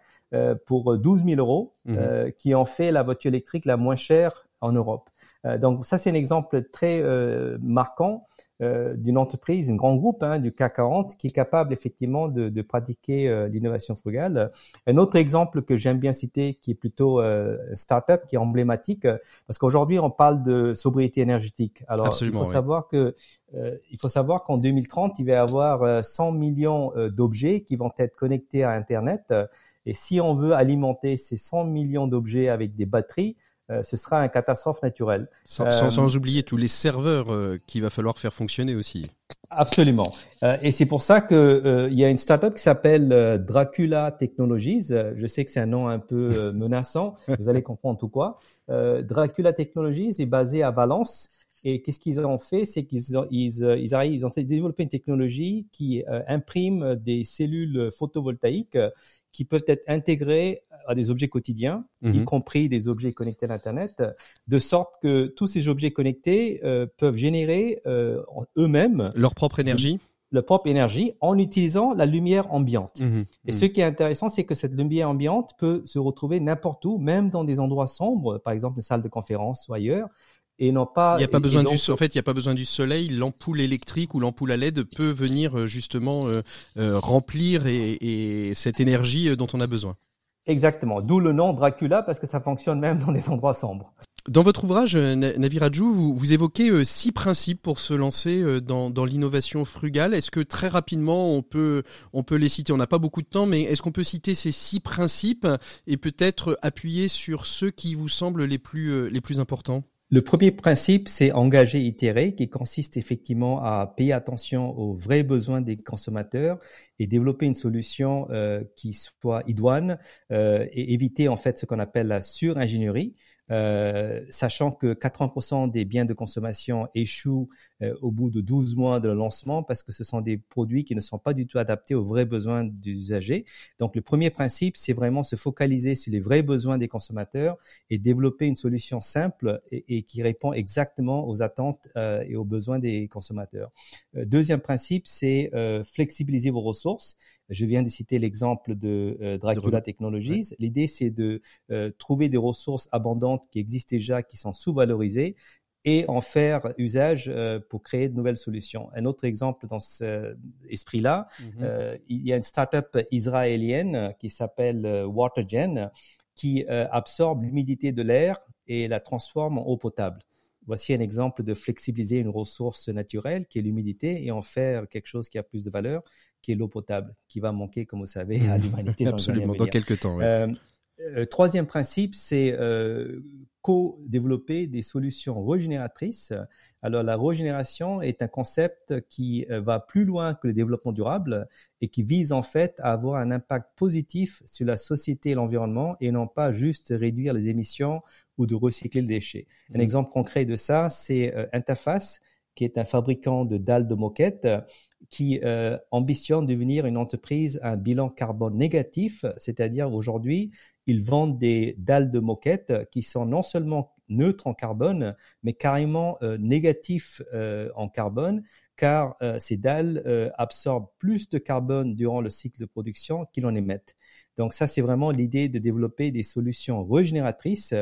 pour 12 000 euros, mmh. qui en fait la voiture électrique la moins chère en Europe. Euh, donc ça, c'est un exemple très euh, marquant euh, d'une entreprise, un grand groupe hein, du CAC 40 qui est capable effectivement de, de pratiquer l'innovation frugale. Un autre exemple que j'aime bien citer, qui est plutôt euh, startup, qui est emblématique, parce qu'aujourd'hui on parle de sobriété énergétique. Alors il faut savoir que il faut savoir qu'en 2030 il va y avoir 100 millions d'objets qui vont être connectés à Internet. Et si on veut alimenter ces 100 millions d'objets avec des batteries, euh, ce sera une catastrophe naturelle. Sans, sans, euh, oublier tous les serveurs euh, qu'il va falloir faire fonctionner aussi. Absolument. et c'est pour ça que il y a une startup qui s'appelle Dracula Technologies. Je sais que c'est un nom un peu menaçant. Vous allez comprendre tout quoi. Dracula Technologies est basé à Valence. Et qu'est-ce qu'ils ont fait? C'est qu'ils ils, ils, arrivent, ils ont développé une technologie qui imprime des cellules photovoltaïques qui peuvent être intégrés à des objets quotidiens, y mhm. compris des objets connectés à l'Internet, de sorte que tous ces objets connectés euh, peuvent générer euh, eux-mêmes leur propre énergie leur propre énergie en utilisant la lumière ambiante. Mhm. Et mhm. ce qui est intéressant, c'est que cette lumière ambiante peut se retrouver n'importe où, même dans des endroits sombres, par exemple une salle de conférence ou ailleurs, et non pas. Il n'y a pas besoin du. En fait, il n'y a pas besoin du soleil. L'ampoule électrique ou l'ampoule à LED peut venir euh, justement euh, euh, remplir et, cette énergie dont on a besoin. Exactement. D'où le nom Dracula parce que ça fonctionne même dans des endroits sombres. Dans votre ouvrage, Naviraju, vous, vous évoquez six principes pour se lancer dans, dans l'innovation frugale. Est-ce que très rapidement on peut on peut les citer? On n'a pas beaucoup de temps, mais est-ce qu'on peut citer ces six principes et peut-être appuyer sur ceux qui vous semblent les plus les plus importants? Le premier principe, c'est engager, itérer, qui consiste effectivement à payer attention aux vrais besoins des consommateurs et développer une solution euh, qui soit idoine euh, et éviter en fait ce qu'on appelle la suringénierie. Euh, sachant que 80% des biens de consommation échouent au bout de 12 mois de lancement parce que ce sont des produits qui ne sont pas du tout adaptés aux vrais besoins des usagers. Donc le premier principe, c'est vraiment se focaliser sur les vrais besoins des consommateurs et développer une solution simple et, qui répond exactement aux attentes euh, et aux besoins des consommateurs. deuxième principe, c'est flexibiliser vos ressources. Je viens de citer l'exemple de Dracula Technologies. L'idée, c'est de trouver des ressources abondantes qui existent déjà, qui sont sous-valorisées, et en faire usage euh, pour créer de nouvelles solutions. Un autre exemple dans cet esprit-là, mhm. euh, il y a une startup israélienne qui s'appelle euh, WaterGen qui absorbe l'humidité de l'air et la transforme en eau potable. Voici un exemple de flexibiliser une ressource naturelle qui est l'humidité et en faire quelque chose qui a plus de valeur, qui est l'eau potable, qui va manquer, comme vous savez, à l'humanité dans Absolument, dans quelques temps. Euh, troisième principe, c'est euh, co-développer des solutions régénératrices. Alors la régénération est un concept qui euh, va plus loin que le développement durable et qui vise en fait à avoir un impact positif sur la société et l'environnement et non pas juste réduire les émissions ou de recycler le déchet. Un mmh. exemple concret de ça, c'est Interface qui est un fabricant de dalles de moquette qui euh, ambitionne de devenir une entreprise à un bilan carbone négatif, c'est-à-dire aujourd'hui, ils vendent des dalles de moquette qui sont non seulement neutres en carbone, mais carrément euh, négatifs euh, en carbone, car euh, ces dalles euh, absorbent plus de carbone durant le cycle de production qu'ils en émettent. Donc ça, c'est vraiment l'idée de développer des solutions régénératrices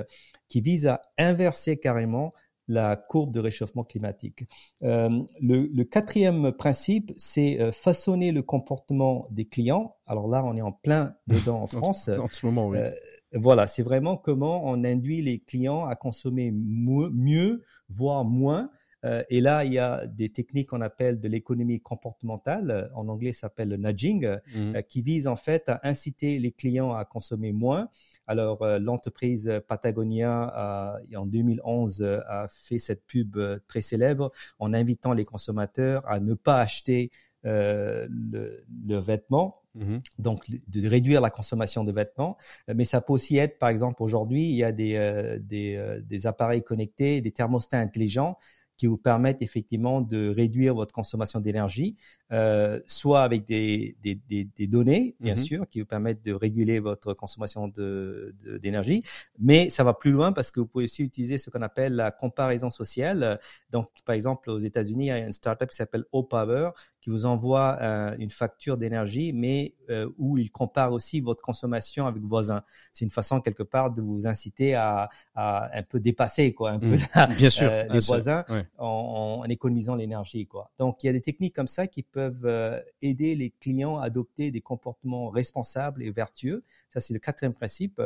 qui visent à inverser carrément la courbe de réchauffement climatique. Euh, le, quatrième principe, c'est euh, façonner le comportement des clients. Alors là, on est en plein dedans en France. en ce moment, oui. Euh, voilà, c'est vraiment comment on induit les clients à consommer mieux, voire moins, et là, il y a des techniques qu'on appelle de l'économie comportementale. En anglais, ça s'appelle le nudging, mmh. qui vise en fait à inciter les clients à consommer moins. Alors, l'entreprise Patagonia, en 2011, a fait cette pub très célèbre en invitant les consommateurs à ne pas acheter euh, le, le, vêtement, mhm. donc de réduire la consommation de vêtements. Mais ça peut aussi être, par exemple, aujourd'hui, il y a des, euh, des, euh, des, appareils connectés, des thermostats intelligents qui vous permettent effectivement de réduire votre consommation d'énergie, euh, soit avec des, des, des, des données, bien mhm. sûr, qui vous permettent de réguler votre consommation d'énergie, de, d'énergie, mais ça va plus loin parce que vous pouvez aussi utiliser ce qu'on appelle la comparaison sociale. Donc, par exemple, aux États-Unis, il y a une startup qui s'appelle O-Power qui vous envoie euh, une facture d'énergie, mais euh, où il compare aussi votre consommation avec vos voisins. C'est une façon quelque part de vous inciter à, à un peu dépasser quoi, un peu mmh. Bien sûr. Les voisins en, en, économisant l'énergie quoi. Donc il y a des techniques comme ça qui peuvent aider les clients à adopter des comportements responsables et vertueux. Ça c'est le quatrième principe.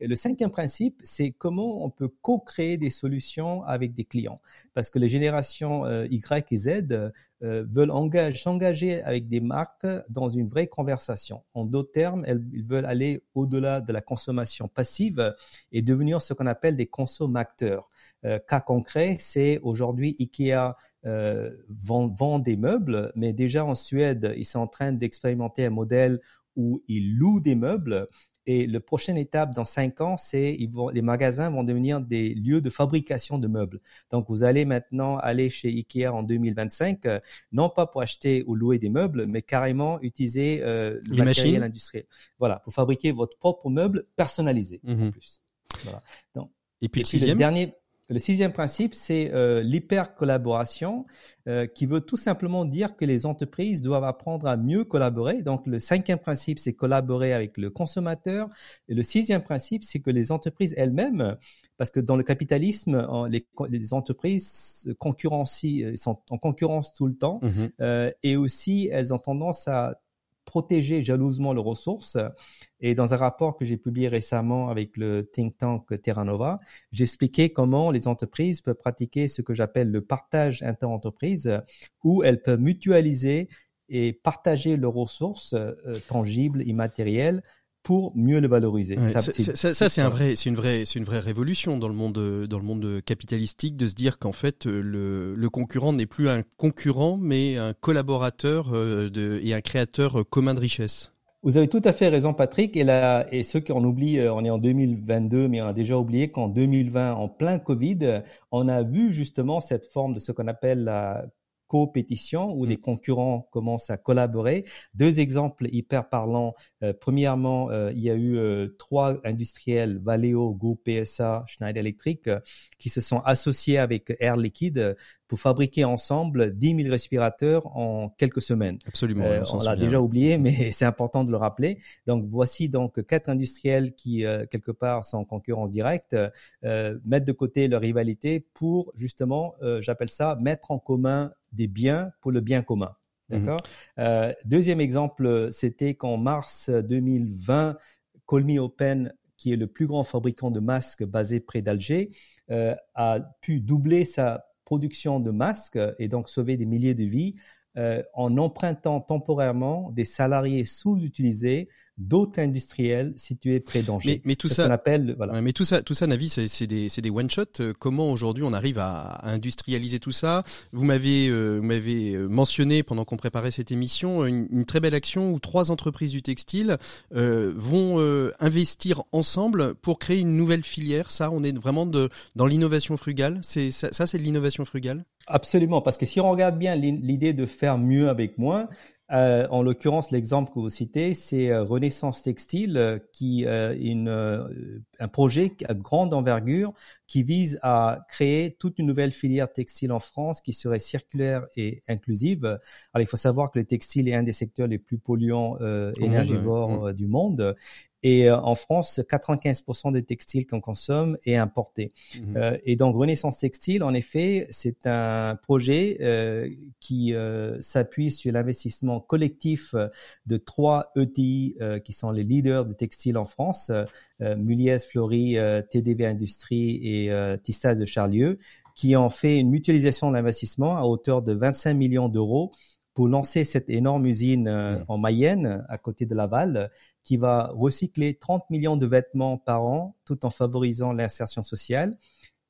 Le cinquième principe, c'est comment on peut co-créer des solutions avec des clients, parce que les générations Y et Z euh, veulent s'engager avec des marques dans une vraie conversation. En d'autres termes, ils veulent aller au-delà de la consommation passive et devenir ce qu'on appelle des consommateurs. Euh, cas concret, c'est aujourd'hui Ikea euh, vend, vend, des meubles, mais déjà en Suède, ils sont en train d'expérimenter un modèle où ils louent des meubles et la prochaine étape dans cinq ans, c'est les magasins vont devenir des lieux de fabrication de meubles. Donc, vous allez maintenant aller chez Ikea en 2025, euh, non pas pour acheter ou louer des meubles, mais carrément utiliser euh, le matériel industriel. Voilà, pour fabriquer votre propre meuble personnalisé en mmh plus. Voilà. Donc, et puis, le, dernier, le sixième principe, c'est euh, l'hyper-collaboration, euh, qui veut tout simplement dire que les entreprises doivent apprendre à mieux collaborer. Donc, le cinquième principe, c'est collaborer avec le consommateur. Et le sixième principe, c'est que les entreprises elles-mêmes, parce que dans le capitalisme, les, les entreprises concurrencient, sont en concurrence tout le temps, mmh euh, et aussi elles ont tendance à protéger jalousement leurs ressources. Et dans un rapport que j'ai publié récemment avec le think tank Terra Nova, j'expliquais comment les entreprises peuvent pratiquer ce que j'appelle le partage inter-entreprise, où elles peuvent mutualiser et partager leurs ressources euh, tangibles, immatérielles, pour mieux le valoriser. ça, ça, c'est un vrai, c'est une vraie, c'est une vraie révolution dans le monde, dans le monde capitalistique de se dire qu'en fait le, le concurrent n'est plus un concurrent mais un collaborateur euh, de, et un créateur commun de richesse. Vous avez tout à fait raison, Patrick. Et, là, et ceux qui en oublient, euh, on est en 2022, mais on a déjà oublié qu'en 2020, en plein Covid, on a vu justement cette forme de ce qu'on appelle la co-pétition où les mm. concurrents commencent à collaborer. Deux exemples hyper parlants. Euh, premièrement, euh, il y a eu euh, trois industriels, Valeo, Go PSA, Schneider Electric, qui se sont associés avec Air Liquide pour fabriquer ensemble 10 000 respirateurs en quelques semaines. Absolument. on, l'a déjà oublié, mais c'est important de le rappeler. Donc voici donc quatre industriels qui quelque part sont en concurrence directe, mettent de côté leur rivalité pour justement, j'appelle ça, mettre en commun des biens pour le bien commun. Mhm. D'accord? Euh, deuxième exemple, c'était qu'en mars 2020, Colmy Open, qui est le plus grand fabricant de masques basé près d'Alger, euh, a pu doubler sa production de masques et donc sauver des milliers de vies euh, en empruntant temporairement des salariés sous-utilisés d'autres industriels situés près d'Angers. Mais, tout ça, appelle, voilà. mais tout ça, tout ça, Navi, c'est des, des one shot. Euh, comment aujourd'hui on arrive à, industrialiser tout ça? Vous m'avez, euh, m'avez euh, mentionné pendant qu'on préparait cette émission une, très belle action où trois entreprises du textile vont investir ensemble pour créer une nouvelle filière. Ça, on est vraiment de, dans l'innovation frugale. C'est ça, ça c'est de l'innovation frugale? Absolument, parce que si on regarde bien l'idée de faire mieux avec moins, euh, en l'occurrence, l'exemple que vous citez, c'est euh, Renaissance Textile, euh, qui est une, un projet à grande envergure qui vise à créer toute une nouvelle filière textile en France qui serait circulaire et inclusive. Alors, il faut savoir que le textile est un des secteurs les plus polluants euh, énergivores du monde et euh, en France, 95% des textiles qu'on consomme est importé. Mhm. Euh, et donc Renaissance Textile, en effet, c'est un projet euh, qui euh, s'appuie sur l'investissement collectif de trois ETI euh, qui sont les leaders de textile en France, Muliez, Flory, TDV Industrie et Tistas de Charlieu qui ont fait une mutualisation de l'investissement à hauteur de 25 millions d'euros pour lancer cette énorme usine mmh. en Mayenne, à côté de Laval, qui va recycler 30 millions de vêtements par an tout en favorisant l'insertion sociale.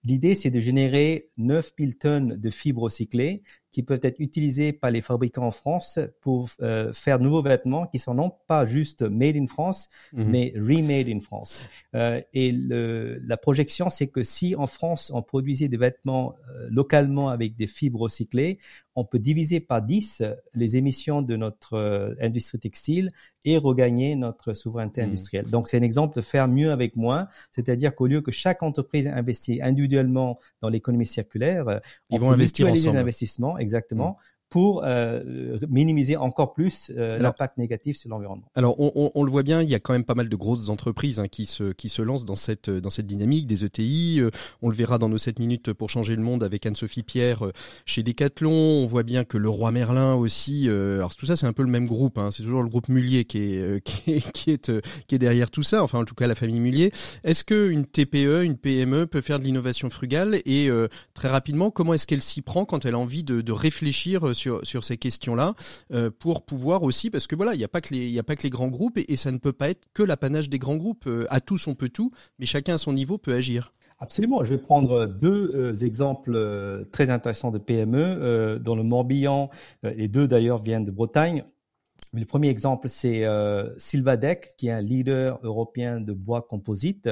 L'idée, c'est de générer 9000 tonnes de fibres recyclées qui peuvent être utilisés par les fabricants en France pour euh, faire de nouveaux vêtements qui sont non pas juste made in France, mhm. mais remade in France. Euh, et le, la projection, c'est que si en France on produisait des vêtements euh, localement avec des fibres recyclées, on peut diviser par 10 les émissions de notre industrie textile et regagner notre souveraineté mhm. industrielle. Donc c'est un exemple de faire mieux avec moins, c'est-à-dire qu'au lieu que chaque entreprise investisse individuellement dans l'économie circulaire, ils vont investir ensemble. les investissements exactement, mm pour euh, minimiser encore plus euh, l'impact négatif sur l'environnement. Alors on, on, on, le voit bien, il y a quand même pas mal de grosses entreprises hein, qui se qui se lancent dans cette dans cette dynamique des ETI. Euh, on le verra dans nos 7 minutes pour changer le monde avec Anne-Sophie Pierre euh, chez Decathlon. On voit bien que le roi Merlin aussi. alors tout ça c'est un peu le même groupe. Hein, c'est toujours le groupe Mullier qui est qui est qui est, qui est derrière tout ça. Enfin en tout cas la famille Mullier. Est-ce que une TPE, une PME peut faire de l'innovation frugale et très rapidement comment est-ce qu'elle s'y prend quand elle a envie de, de réfléchir sur, ces questions-là euh, pour pouvoir aussi, parce que voilà, il n'y a pas que les, a pas que les grands groupes et, ça ne peut pas être que l'apanage des grands groupes. Euh, à tous on peut tout, mais chacun à son niveau peut agir. Absolument. Je vais prendre deux euh, exemples très intéressants de PME dans le Morbihan. les deux d'ailleurs viennent de Bretagne. Le premier exemple, c'est euh, Silvadec, qui est un leader européen de bois composite,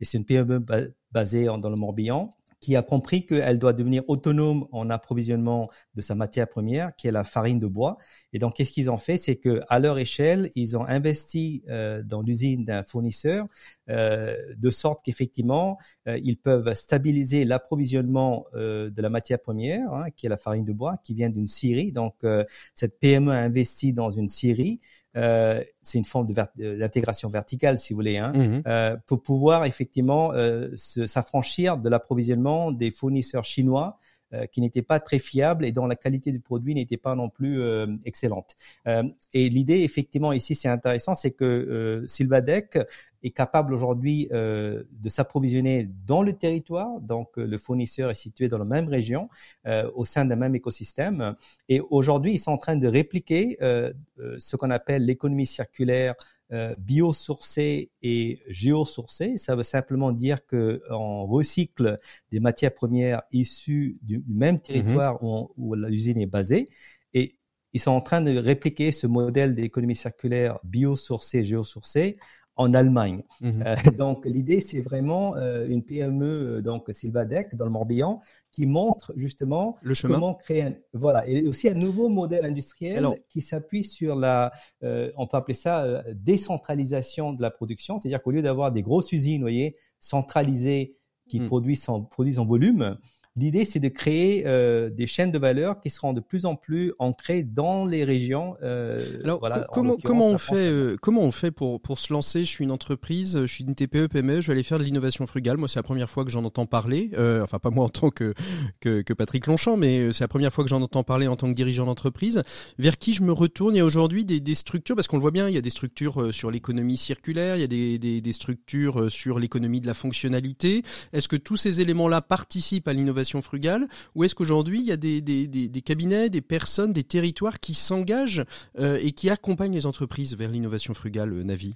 et c'est une PME basée dans le Morbihan qui a compris qu'elle doit devenir autonome en approvisionnement de sa matière première, qui est la farine de bois. Et donc, qu'est-ce qu'ils ont fait? C'est que à leur échelle, ils ont investi euh, dans l'usine d'un fournisseur, euh, de sorte qu'effectivement, euh, ils peuvent stabiliser l'approvisionnement euh, de la matière première, hein, qui est la farine de bois, qui vient d'une scierie. Donc, euh, cette PME a investi dans une scierie euh, c'est une forme d'intégration verticale, si vous voulez, hein, mmh euh, pour pouvoir effectivement euh, s'affranchir de l'approvisionnement des fournisseurs chinois euh, qui n'étaient pas très fiables et dont la qualité du produit n'était pas non plus euh, excellente. Euh, et l'idée, effectivement, ici, c'est intéressant, c'est que Silvadec est capable aujourd'hui euh, de s'approvisionner dans le territoire. Donc, le fournisseur est situé dans la même région, euh, au sein d'un même écosystème. Et aujourd'hui, ils sont en train de répliquer euh, ce qu'on appelle l'économie circulaire euh, biosourcé et géosourcé. Ça veut simplement dire que on recycle des matières premières issues du, même mhm. territoire où, où l'usine est basée et ils sont en train de répliquer ce modèle d'économie circulaire biosourcée, géosourcée en Allemagne. Mhm. Euh, donc l'idée c'est vraiment euh, une PME euh, donc Silvadec dans le Morbihan qui montre justement le chemin. comment créer un, voilà et aussi un nouveau modèle industriel qui s'appuie sur la on peut appeler ça décentralisation de la production, c'est-à-dire qu'au lieu d'avoir des grosses usines, vous voyez, centralisées qui produisent en produisent en volume, L'idée, c'est de créer euh, des chaînes de valeur qui seront de plus en plus ancrées dans les régions. Euh, Alors, comment, comment on fait euh, Comment on fait pour pour se lancer? Je suis une entreprise, je suis une TPE PME, je vais aller faire de l'innovation frugale. Moi, c'est la première fois que j'en entends parler. Enfin, pas moi en tant que, que, que Patrick Longchamp, mais c'est la première fois que j'en entends parler en tant que dirigeant d'entreprise. Vers qui je me retourne? Il y a aujourd'hui des, des structures, parce qu'on le voit bien, il y a des structures sur l'économie circulaire, il y a des, des, des structures sur l'économie de la fonctionnalité. Est-ce que tous ces éléments-là participent à l'innovation frugale Ou est-ce qu'aujourd'hui, il y a des, cabinets, des personnes, des territoires qui s'engagent euh, et qui accompagnent les entreprises vers l'innovation frugale, euh, Navi?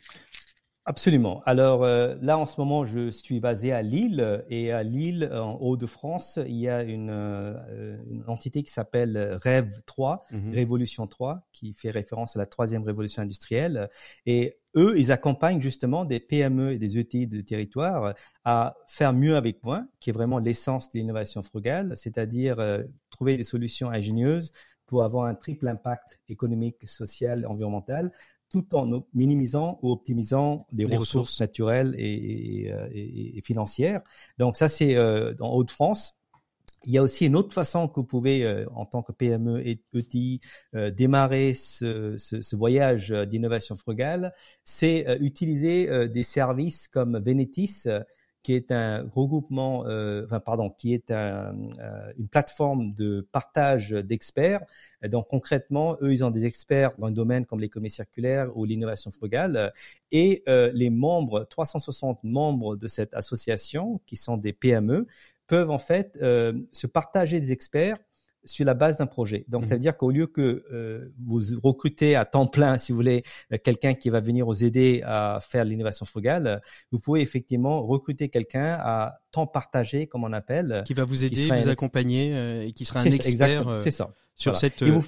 Absolument. Alors euh, là, en ce moment, je suis basé à Lille et à Lille, en Haut-de-France, il y a une, une entité qui s'appelle Rêve 3, mhm. Révolution 3, qui fait référence à la troisième révolution industrielle. Et eux, ils accompagnent justement des PME et des ETI de territoire à faire mieux avec moins, qui est vraiment l'essence de l'innovation frugale, c'est-à-dire euh, trouver des solutions ingénieuses pour avoir un triple impact économique, social, environnemental, tout en minimisant ou optimisant des ressources. naturelles et, et, et, financières. Donc ça, c'est euh, dans Haute-France. Il y a aussi une autre façon que vous pouvez, euh, en tant que PME et ETI, euh, démarrer ce, ce, ce voyage d'innovation frugale, c'est euh, utiliser des services comme Venetis, qui est un regroupement, enfin pardon, qui est un, une plateforme de partage d'experts. Donc concrètement, eux, ils ont des experts dans le domaine comme l'économie circulaire ou l'innovation frugale, et les membres, 360 membres de cette association, qui sont des PME, peuvent en fait se partager des experts sur la base d'un projet. Donc, ça veut mhm. dire qu'au lieu que euh, vous recrutez à temps plein, si vous voulez, euh, quelqu'un qui va venir vous aider à faire l'innovation frugale, vous pouvez effectivement recruter quelqu'un à temps partagé, comme on appelle. Qui va vous aider, vous accompagner euh, et qui sera un expert c'est ça. sur cette... Et vous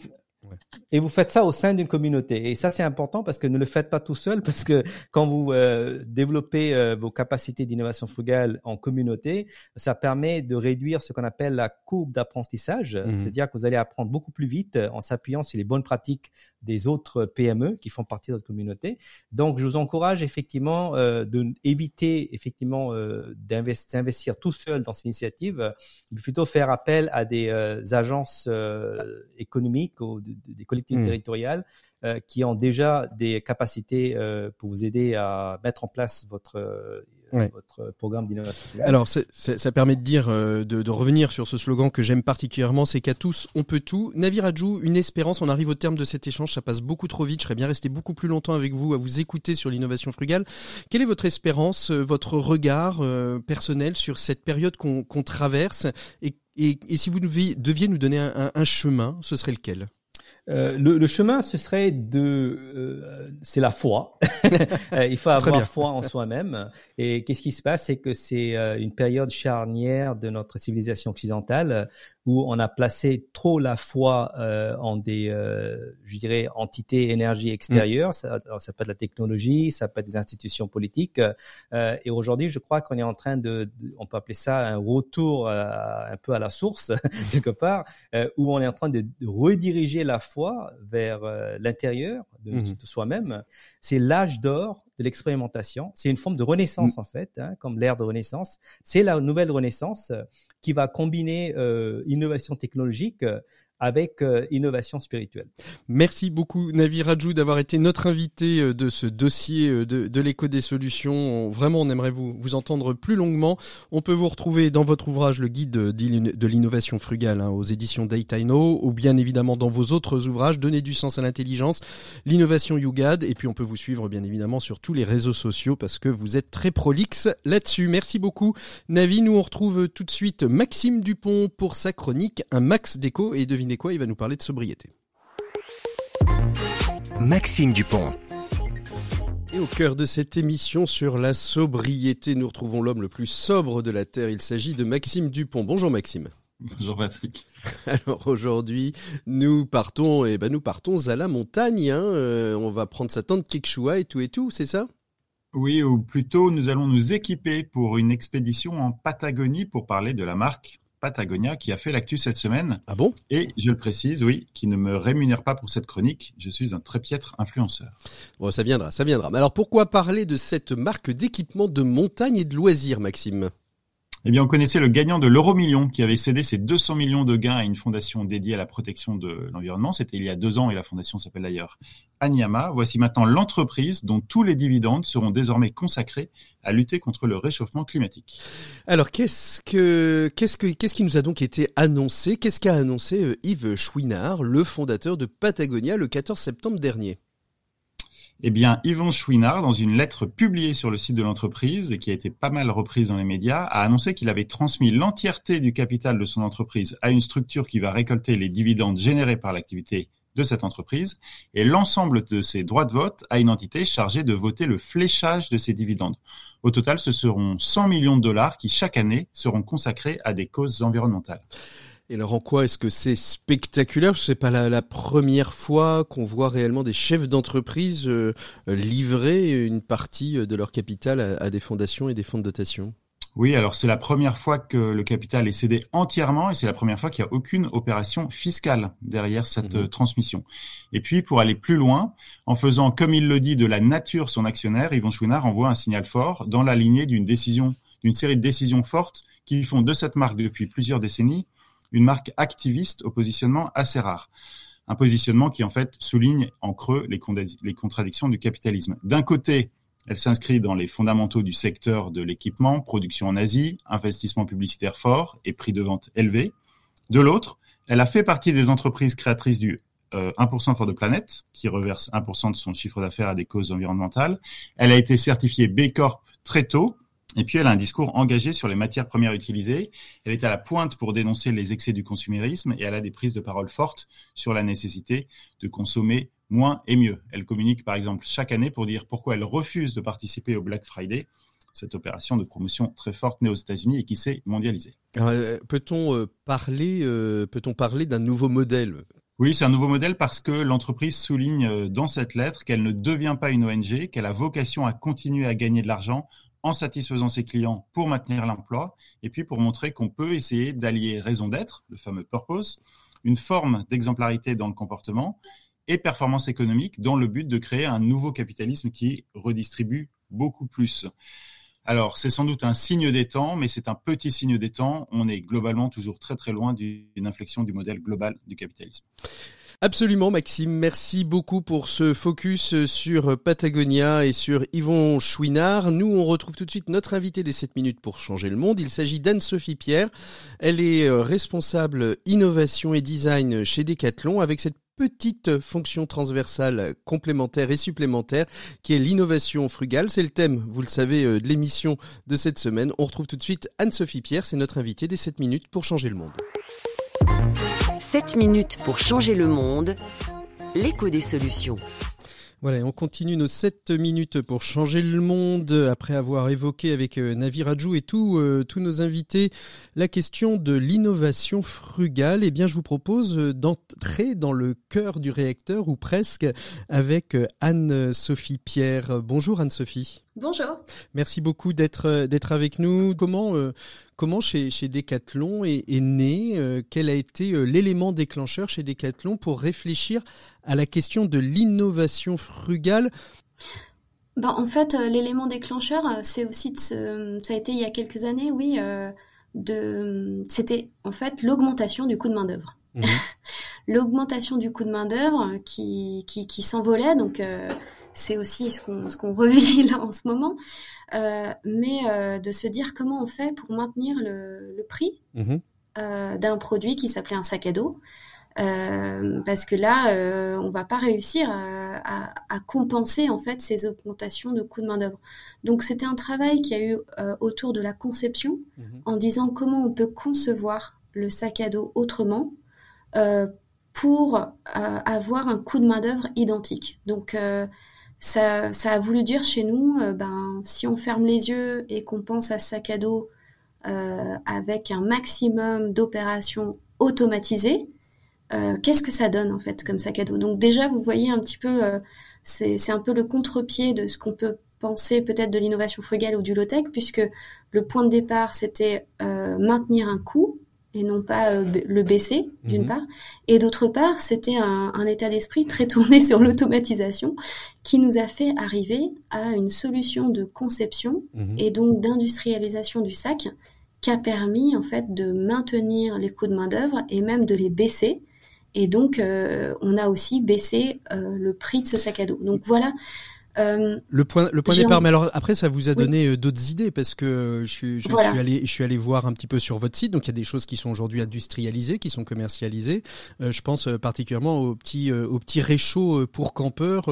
faites ça au sein d'une communauté. Et ça, c'est important parce que ne le faites pas tout seul, parce que quand vous euh, développez euh, vos capacités d'innovation frugale en communauté, ça permet de réduire ce qu'on appelle la courbe d'apprentissage. Mmh. C'est-à-dire que vous allez apprendre beaucoup plus vite en s'appuyant sur les bonnes pratiques des autres PME qui font partie de notre communauté. Donc, je vous encourage effectivement euh, de éviter effectivement euh, d'investir tout seul dans ces initiatives, mais plutôt faire appel à des euh, agences euh, économiques ou des collectivités mmh. territoriales euh, qui ont déjà des capacités euh, pour vous aider à mettre en place votre euh, votre programme d'innovation. Alors, ça permet de dire, de, de, revenir sur ce slogan que j'aime particulièrement, c'est qu'à tous, on peut tout. Naviradjou, une espérance, on arrive au terme de cet échange, ça passe beaucoup trop vite, je serais bien resté beaucoup plus longtemps avec vous, à vous écouter sur l'innovation frugale. Quelle est votre espérance, votre regard personnel sur cette période qu'on traverse? Et, et, et, si vous deviez, nous donner un, un chemin, ce serait lequel? Euh, le, le, chemin, ce serait de, euh, c'est la foi. Euh, il faut avoir foi en soi-même. Et qu'est-ce qui se passe, c'est que c'est une période charnière de notre civilisation occidentale où on a placé trop la foi euh, en des, euh, je dirais, entités énergie extérieures. Mm. Ça, ça, peut être la technologie, ça peut être des institutions politiques. Euh, et aujourd'hui, je crois qu'on est en train de, on peut appeler ça un retour un peu à la source quelque part, euh, où on est en train de, rediriger la foi vers euh, l'intérieur de, mm. de soi-même. C'est l'âge d'or de l'expérimentation. C'est une forme de renaissance mm. en fait, hein, comme l'ère de renaissance. C'est la nouvelle renaissance qui va combiner euh, innovation technologique euh, avec euh, innovation spirituelle. Merci beaucoup Navi Rajou d'avoir été notre invité euh, de ce dossier euh, de, de l'écho des solutions. vraiment, on aimerait vous, vous entendre plus longuement. On peut vous retrouver dans votre ouvrage le guide de l'innovation frugale hein, aux éditions Daytino ou bien évidemment dans vos autres ouvrages Donner du sens à l'intelligence, l'innovation Yougad et puis on peut vous suivre bien évidemment sur tous les réseaux sociaux parce que vous êtes très prolixe là-dessus. Merci beaucoup Navi. Nous on retrouve tout de suite Maxime Dupont pour sa chronique Un max d'écho et devinez quoi Il va nous parler de sobriété. Maxime Dupont. Et au cœur de cette émission sur la sobriété, nous retrouvons l'homme le plus sobre de la Terre. Il s'agit de Maxime Dupont. Bonjour Maxime. Bonjour Patrick. Alors aujourd'hui, nous partons, et eh ben nous partons à la montagne. Hein. Euh, on va prendre sa tente Kekshua et tout et tout, c'est ça? Oui, ou plutôt nous allons nous équiper pour une expédition en Patagonie pour parler de la marque Patagonia qui a fait l'actu cette semaine. Ah bon? Et je le précise, oui, qui ne me rémunère pas pour cette chronique. Je suis un très piètre influenceur. Bon, ça viendra, ça viendra. Mais alors pourquoi parler de cette marque d'équipement de montagne et de loisirs, Maxime? Eh bien, on connaissait le gagnant de l'euro million qui avait cédé ses 200 millions de gains à une fondation dédiée à la protection de l'environnement. C'était il y a deux ans et la fondation s'appelle d'ailleurs Anyama. Voici maintenant l'entreprise dont tous les dividendes seront désormais consacrés à lutter contre le réchauffement climatique. Alors, qu'est-ce que, qu'est-ce que, qu'est-ce qui nous a donc été annoncé? Qu'est-ce qu'a annoncé euh, Yves Chouinard, le fondateur de Patagonia, le 14 septembre dernier? Eh bien, Yvon Chouinard, dans une lettre publiée sur le site de l'entreprise et qui a été pas mal reprise dans les médias, a annoncé qu'il avait transmis l'entièreté du capital de son entreprise à une structure qui va récolter les dividendes générés par l'activité de cette entreprise et l'ensemble de ses droits de vote à une entité chargée de voter le fléchage de ces dividendes. Au total, ce seront 100 millions de dollars qui chaque année seront consacrés à des causes environnementales. Et alors en quoi est-ce que c'est spectaculaire? C'est pas la, première fois qu'on voit réellement des chefs d'entreprise euh, livrer une partie de leur capital à, des fondations et des fonds de dotation? Oui, alors c'est la première fois que le capital est cédé entièrement et c'est la première fois qu'il n'y a aucune opération fiscale derrière cette mhm. transmission. Et puis pour aller plus loin, en faisant comme il le dit de la nature son actionnaire, Yvon Chouinard envoie un signal fort dans la lignée d'une décision, d'une série de décisions fortes qui font de cette marque depuis plusieurs décennies une marque activiste au positionnement assez rare. Un positionnement qui en fait souligne en creux les, contradictions du capitalisme. D'un côté, elle s'inscrit dans les fondamentaux du secteur de l'équipement, production en Asie, investissement publicitaire fort et prix de vente élevé. De l'autre, elle a fait partie des entreprises créatrices du 1% euh, for the Planet, qui reverse 1% de son chiffre d'affaires à des causes environnementales. Elle a été certifiée B Corp très tôt, Et puis elle a un discours engagé sur les matières premières utilisées. Elle est à la pointe pour dénoncer les excès du consumérisme et elle a des prises de parole fortes sur la nécessité de consommer moins et mieux. Elle communique par exemple chaque année pour dire pourquoi elle refuse de participer au Black Friday, cette opération de promotion très forte née aux États-Unis et qui s'est mondialisée. Euh, peut-on euh, parler, euh, peut-on parler d'un nouveau modèle? Oui, c'est un nouveau modèle parce que l'entreprise souligne dans cette lettre qu'elle ne devient pas une ONG, qu'elle a vocation à continuer à gagner de l'argent en satisfaisant ses clients pour maintenir l'emploi et puis pour montrer qu'on peut essayer d'allier raison d'être, le fameux purpose, une forme d'exemplarité dans le comportement et performance économique dans le but de créer un nouveau capitalisme qui redistribue beaucoup plus. Alors, c'est sans doute un signe des temps, mais c'est un petit signe des temps. On est globalement toujours très très loin d'une inflexion du modèle global du capitalisme. Absolument Maxime, merci beaucoup pour ce focus sur Patagonia et sur Yvon Chouinard. Nous, on retrouve tout de suite notre invité des 7 minutes pour changer le monde. Il s'agit d'Anne-Sophie Pierre. Elle est euh, responsable innovation et design chez Decathlon avec cette petite fonction transversale complémentaire et supplémentaire qui est l'innovation frugale. C'est le thème, vous le savez, euh, de l'émission de cette semaine. On retrouve tout de suite Anne-Sophie Pierre, c'est notre invitée des 7 minutes pour changer le monde. 7 minutes pour changer le monde, l'écho des solutions. Voilà, on continue nos 7 minutes pour changer le monde après avoir évoqué avec euh, Navi Rajou et euh, tous nos invités la question de l'innovation frugale. Eh bien, je vous propose euh, d'entrer dans le cœur du réacteur ou presque avec Anne-Sophie Pierre. Bonjour Anne-Sophie. Bonjour. Merci beaucoup d'être euh, d'être avec nous. Comment euh, comment chez chez Decathlon est, est né euh, Quel a été l'élément déclencheur chez Decathlon pour réfléchir à la question de l'innovation frugale? Ben, en fait, l'élément déclencheur, c'est aussi de ce, ça a été il y a quelques années, oui, de c'était en fait l'augmentation du coût de main d'œuvre. Mhm. l'augmentation du coût de main d'œuvre qui qui, qui s'envolait donc c'est aussi ce qu'on ce qu'on revit là en ce moment, euh, mais euh, de se dire comment on fait pour maintenir le, le prix mhm. euh, d'un produit qui s'appelait un sac à dos. Parce que là, on va pas réussir à, à, à, compenser en fait ces augmentations de coûts de main d'œuvre. Donc c'était un travail qui a eu autour de la conception, mhm. en disant comment on peut concevoir le sac à dos autrement pour avoir un coût de main d'œuvre identique. Donc ça, ça a voulu dire chez nous, euh, ben, si on ferme les yeux et qu'on pense à ce sac à dos euh, avec un maximum d'opérations automatisées, euh, qu'est-ce que ça donne en fait comme sac à dos? Donc déjà, vous voyez un petit peu, c'est un peu le contre-pied de ce qu'on peut penser peut-être de l'innovation frugale ou du low-tech, puisque le point de départ, c'était maintenir un coût et non pas euh, le baisser d'une mhm. part et d'autre part c'était un, un, état d'esprit très tourné sur l'automatisation qui nous a fait arriver à une solution de conception mhm. et donc d'industrialisation du sac qui a permis en fait de maintenir les coûts de main d'œuvre et même de les baisser et donc euh, on a aussi baissé euh, le prix de ce sac à dos donc voilà euh, le point, le point départ. Mais alors après, ça vous a donné euh, d'autres idées parce que je, suis, je suis allé, je suis allé voir un petit peu sur votre site. Donc il y a des choses qui sont aujourd'hui industrialisées, qui sont commercialisées. Euh, je pense particulièrement aux petits, aux petits réchauds pour campeurs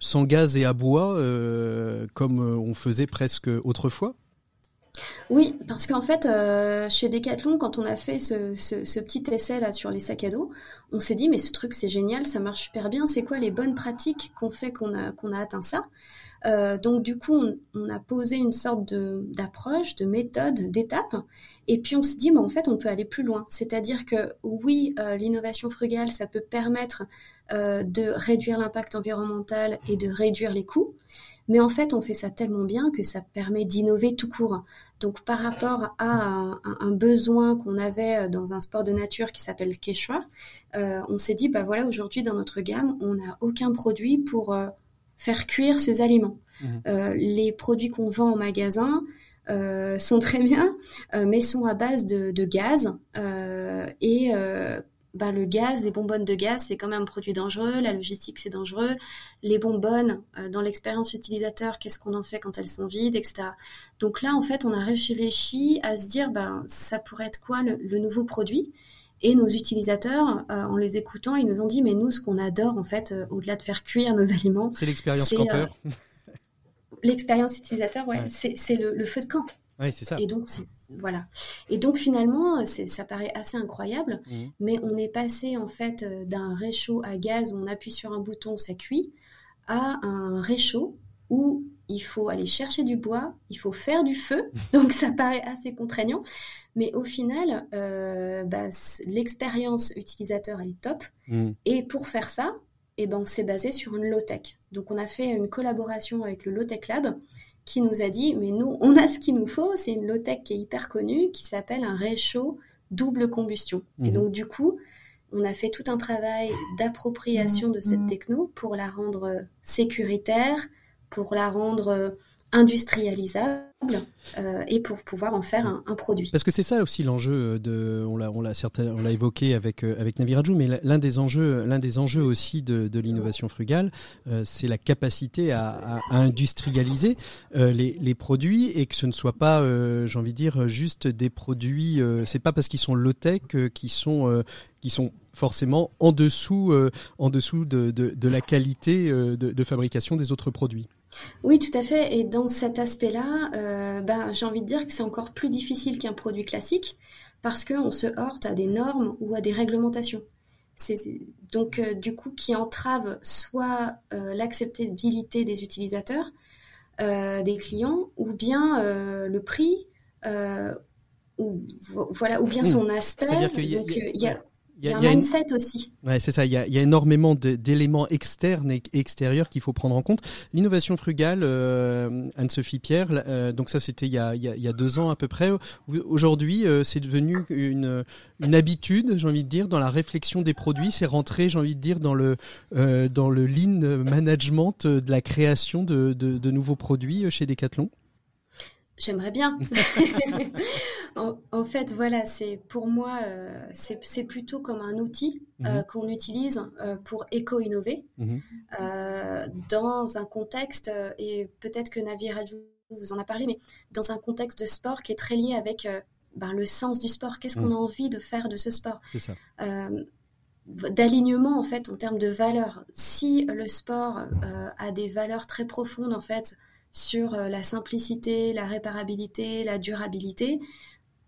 sans gaz et à bois, comme on faisait presque autrefois. Oui, parce qu'en fait, euh, chez Decathlon, quand on a fait ce, petit essai là sur les sacs à dos, on s'est dit mais ce truc c'est génial, ça marche super bien. C'est quoi les bonnes pratiques qu'on fait qu'on a qu'on a atteint ça? Euh, Donc du coup, on, a posé une sorte de d'approche, de méthode, d'étape, et puis on s'est dit mais en fait on peut aller plus loin. C'est-à-dire que oui, euh, l'innovation frugale, ça peut permettre de réduire l'impact environnemental et de réduire les coûts. Mais en fait, on fait ça tellement bien que ça permet d'innover tout court. Donc par rapport à un, besoin qu'on avait euh, dans un sport de nature qui s'appelle Quechua, euh, on s'est dit, bah voilà, aujourd'hui dans notre gamme, on n'a aucun produit pour euh, faire cuire ces aliments. Mmh. les produits qu'on vend en magasin, sont très bien, mais sont à base de, de gaz et bah, le gaz, les bonbonnes de gaz, c'est quand même un produit dangereux, la logistique, c'est dangereux. Les bonbonnes, euh, dans l'expérience utilisateur, qu'est-ce qu'on en fait quand elles sont vides, etc. Donc là, en fait, on a réfléchi à se dire, ben, ça pourrait être quoi le, nouveau produit? Et nos utilisateurs, euh, en les écoutant, ils nous ont dit, mais nous, ce qu'on adore, en fait, euh, au-delà de faire cuire nos aliments, c'est l'expérience campeur. l'expérience utilisateur, ouais, c'est le, feu de camp. Ouais, c'est ça. Et donc, voilà. Et donc finalement, ça paraît assez incroyable, mmh. mais on est passé en fait euh, d'un réchaud à gaz où on appuie sur un bouton, ça cuit, à un réchaud où il faut aller chercher du bois, il faut faire du feu, donc ça paraît assez contraignant, mais au final, euh, bah, l'expérience utilisateur elle est top. Mmh. Et pour faire ça, eh ben, on s'est basé sur une low-tech. Donc on a fait une collaboration avec le Low-Tech Lab qui nous a dit, mais nous, on a ce qu'il nous faut, c'est une low-tech qui est hyper connue, qui s'appelle un réchaud double combustion. Et mhm. donc du coup, on a fait tout un travail d'appropriation de cette mhm. techno pour la rendre sécuritaire, pour la rendre industrialisable euh, et pour pouvoir en faire un, produit. Parce que c'est ça aussi l'enjeu de, on l'a, on l'a évoqué avec euh, avec Naviraju, mais l'un des enjeux, l'un des enjeux aussi de, de l'innovation frugale, euh, c'est la capacité à, industrialiser les, les, produits et que ce ne soit pas, j'ai envie de dire, juste des produits. c'est pas parce qu'ils sont low tech qui sont qui sont forcément en dessous, en dessous de, de, la qualité de fabrication des autres produits. Oui, tout à fait. Et dans cet aspect-là, euh, bah, j'ai envie de dire que c'est encore plus difficile qu'un produit classique parce qu'on se heurte à des normes ou à des réglementations. C'est donc euh, du coup qui entrave soit euh, l'acceptabilité des utilisateurs, des clients, ou bien le prix, ou voilà, ou bien mmh. son aspect. Donc il y a il y a, un mindset aussi. Ouais, c'est ça. Il y a, y a énormément d'éléments externes et extérieurs qu'il faut prendre en compte. L'innovation frugale, euh, Anne-Sophie Pierre, euh, donc ça c'était il, y a, il y a deux ans à peu près. Aujourd'hui, euh, c'est devenu une, une habitude, j'ai envie de dire, dans la réflexion des produits. C'est rentré, j'ai envie de dire, dans le, dans le lean management de la création de, de, de nouveaux produits chez Decathlon. J'aimerais bien. en, fait, voilà, c'est pour moi, euh, c'est plutôt comme un outil euh, mhm. qu'on utilise euh, pour éco-innover mhm. dans un contexte, et peut-être que Navi vous en a parlé, mais dans un contexte de sport qui est très lié avec ben, le sens du sport. Qu'est-ce qu'on mhm. a envie de faire de ce sport? D'alignement en fait en termes de valeurs. Si le sport a des valeurs très profondes en fait sur euh, la simplicité, la réparabilité, la durabilité,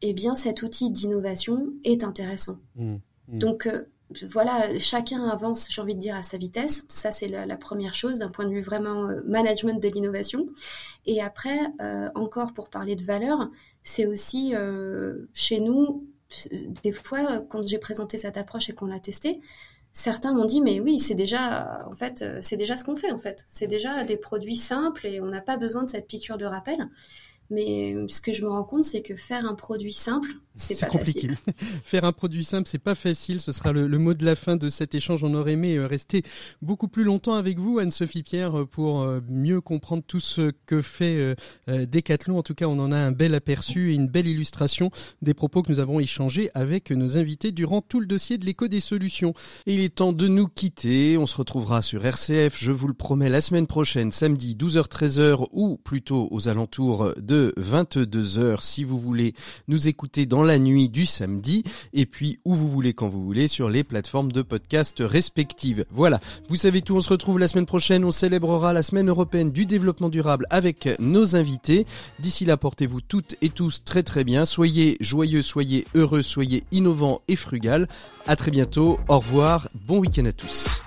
eh bien cet outil d'innovation est intéressant. Mmh, mmh. Donc euh, voilà, chacun avance, j'ai envie de dire, à sa vitesse. Ça, c'est la, première chose d'un point de vue vraiment euh, management de l'innovation. Et après, encore pour parler de valeur, c'est aussi chez nous, des fois, quand j'ai présenté cette approche et qu'on l'a testée, certains m'ont dit mais oui c'est déjà en fait euh, c'est déjà ce qu'on fait en fait. C'est déjà des produits simples et on n'a pas besoin de cette piqûre de rappel mais ce que je me rends compte, c'est que faire un produit simple, c'est pas compliqué. Facile. faire un produit simple, c'est pas facile. Ce sera le, mot de la fin de cet échange. On aurait aimé euh, rester beaucoup plus longtemps avec vous, Anne-Sophie Pierre, euh, pour euh, mieux comprendre tout ce que fait Decathlon. En tout cas, on en a un bel aperçu et une belle illustration des propos que nous avons échangés avec nos invités durant tout le dossier de l'éco des solutions. Et il est temps de nous quitter. On se retrouvera sur RCF, je vous le promets, la semaine prochaine, samedi 12h-13h ou plutôt aux alentours de 22h si vous voulez nous écouter dans la nuit du samedi et puis où vous voulez quand vous voulez sur les plateformes de podcast respectives. Voilà, vous savez tout, on se retrouve la semaine prochaine, on célébrera la semaine européenne du développement durable avec nos invités. D'ici là, portez-vous toutes et tous très très bien, soyez joyeux, soyez heureux, soyez innovants et frugal. À très bientôt, au revoir, bon week-end à tous.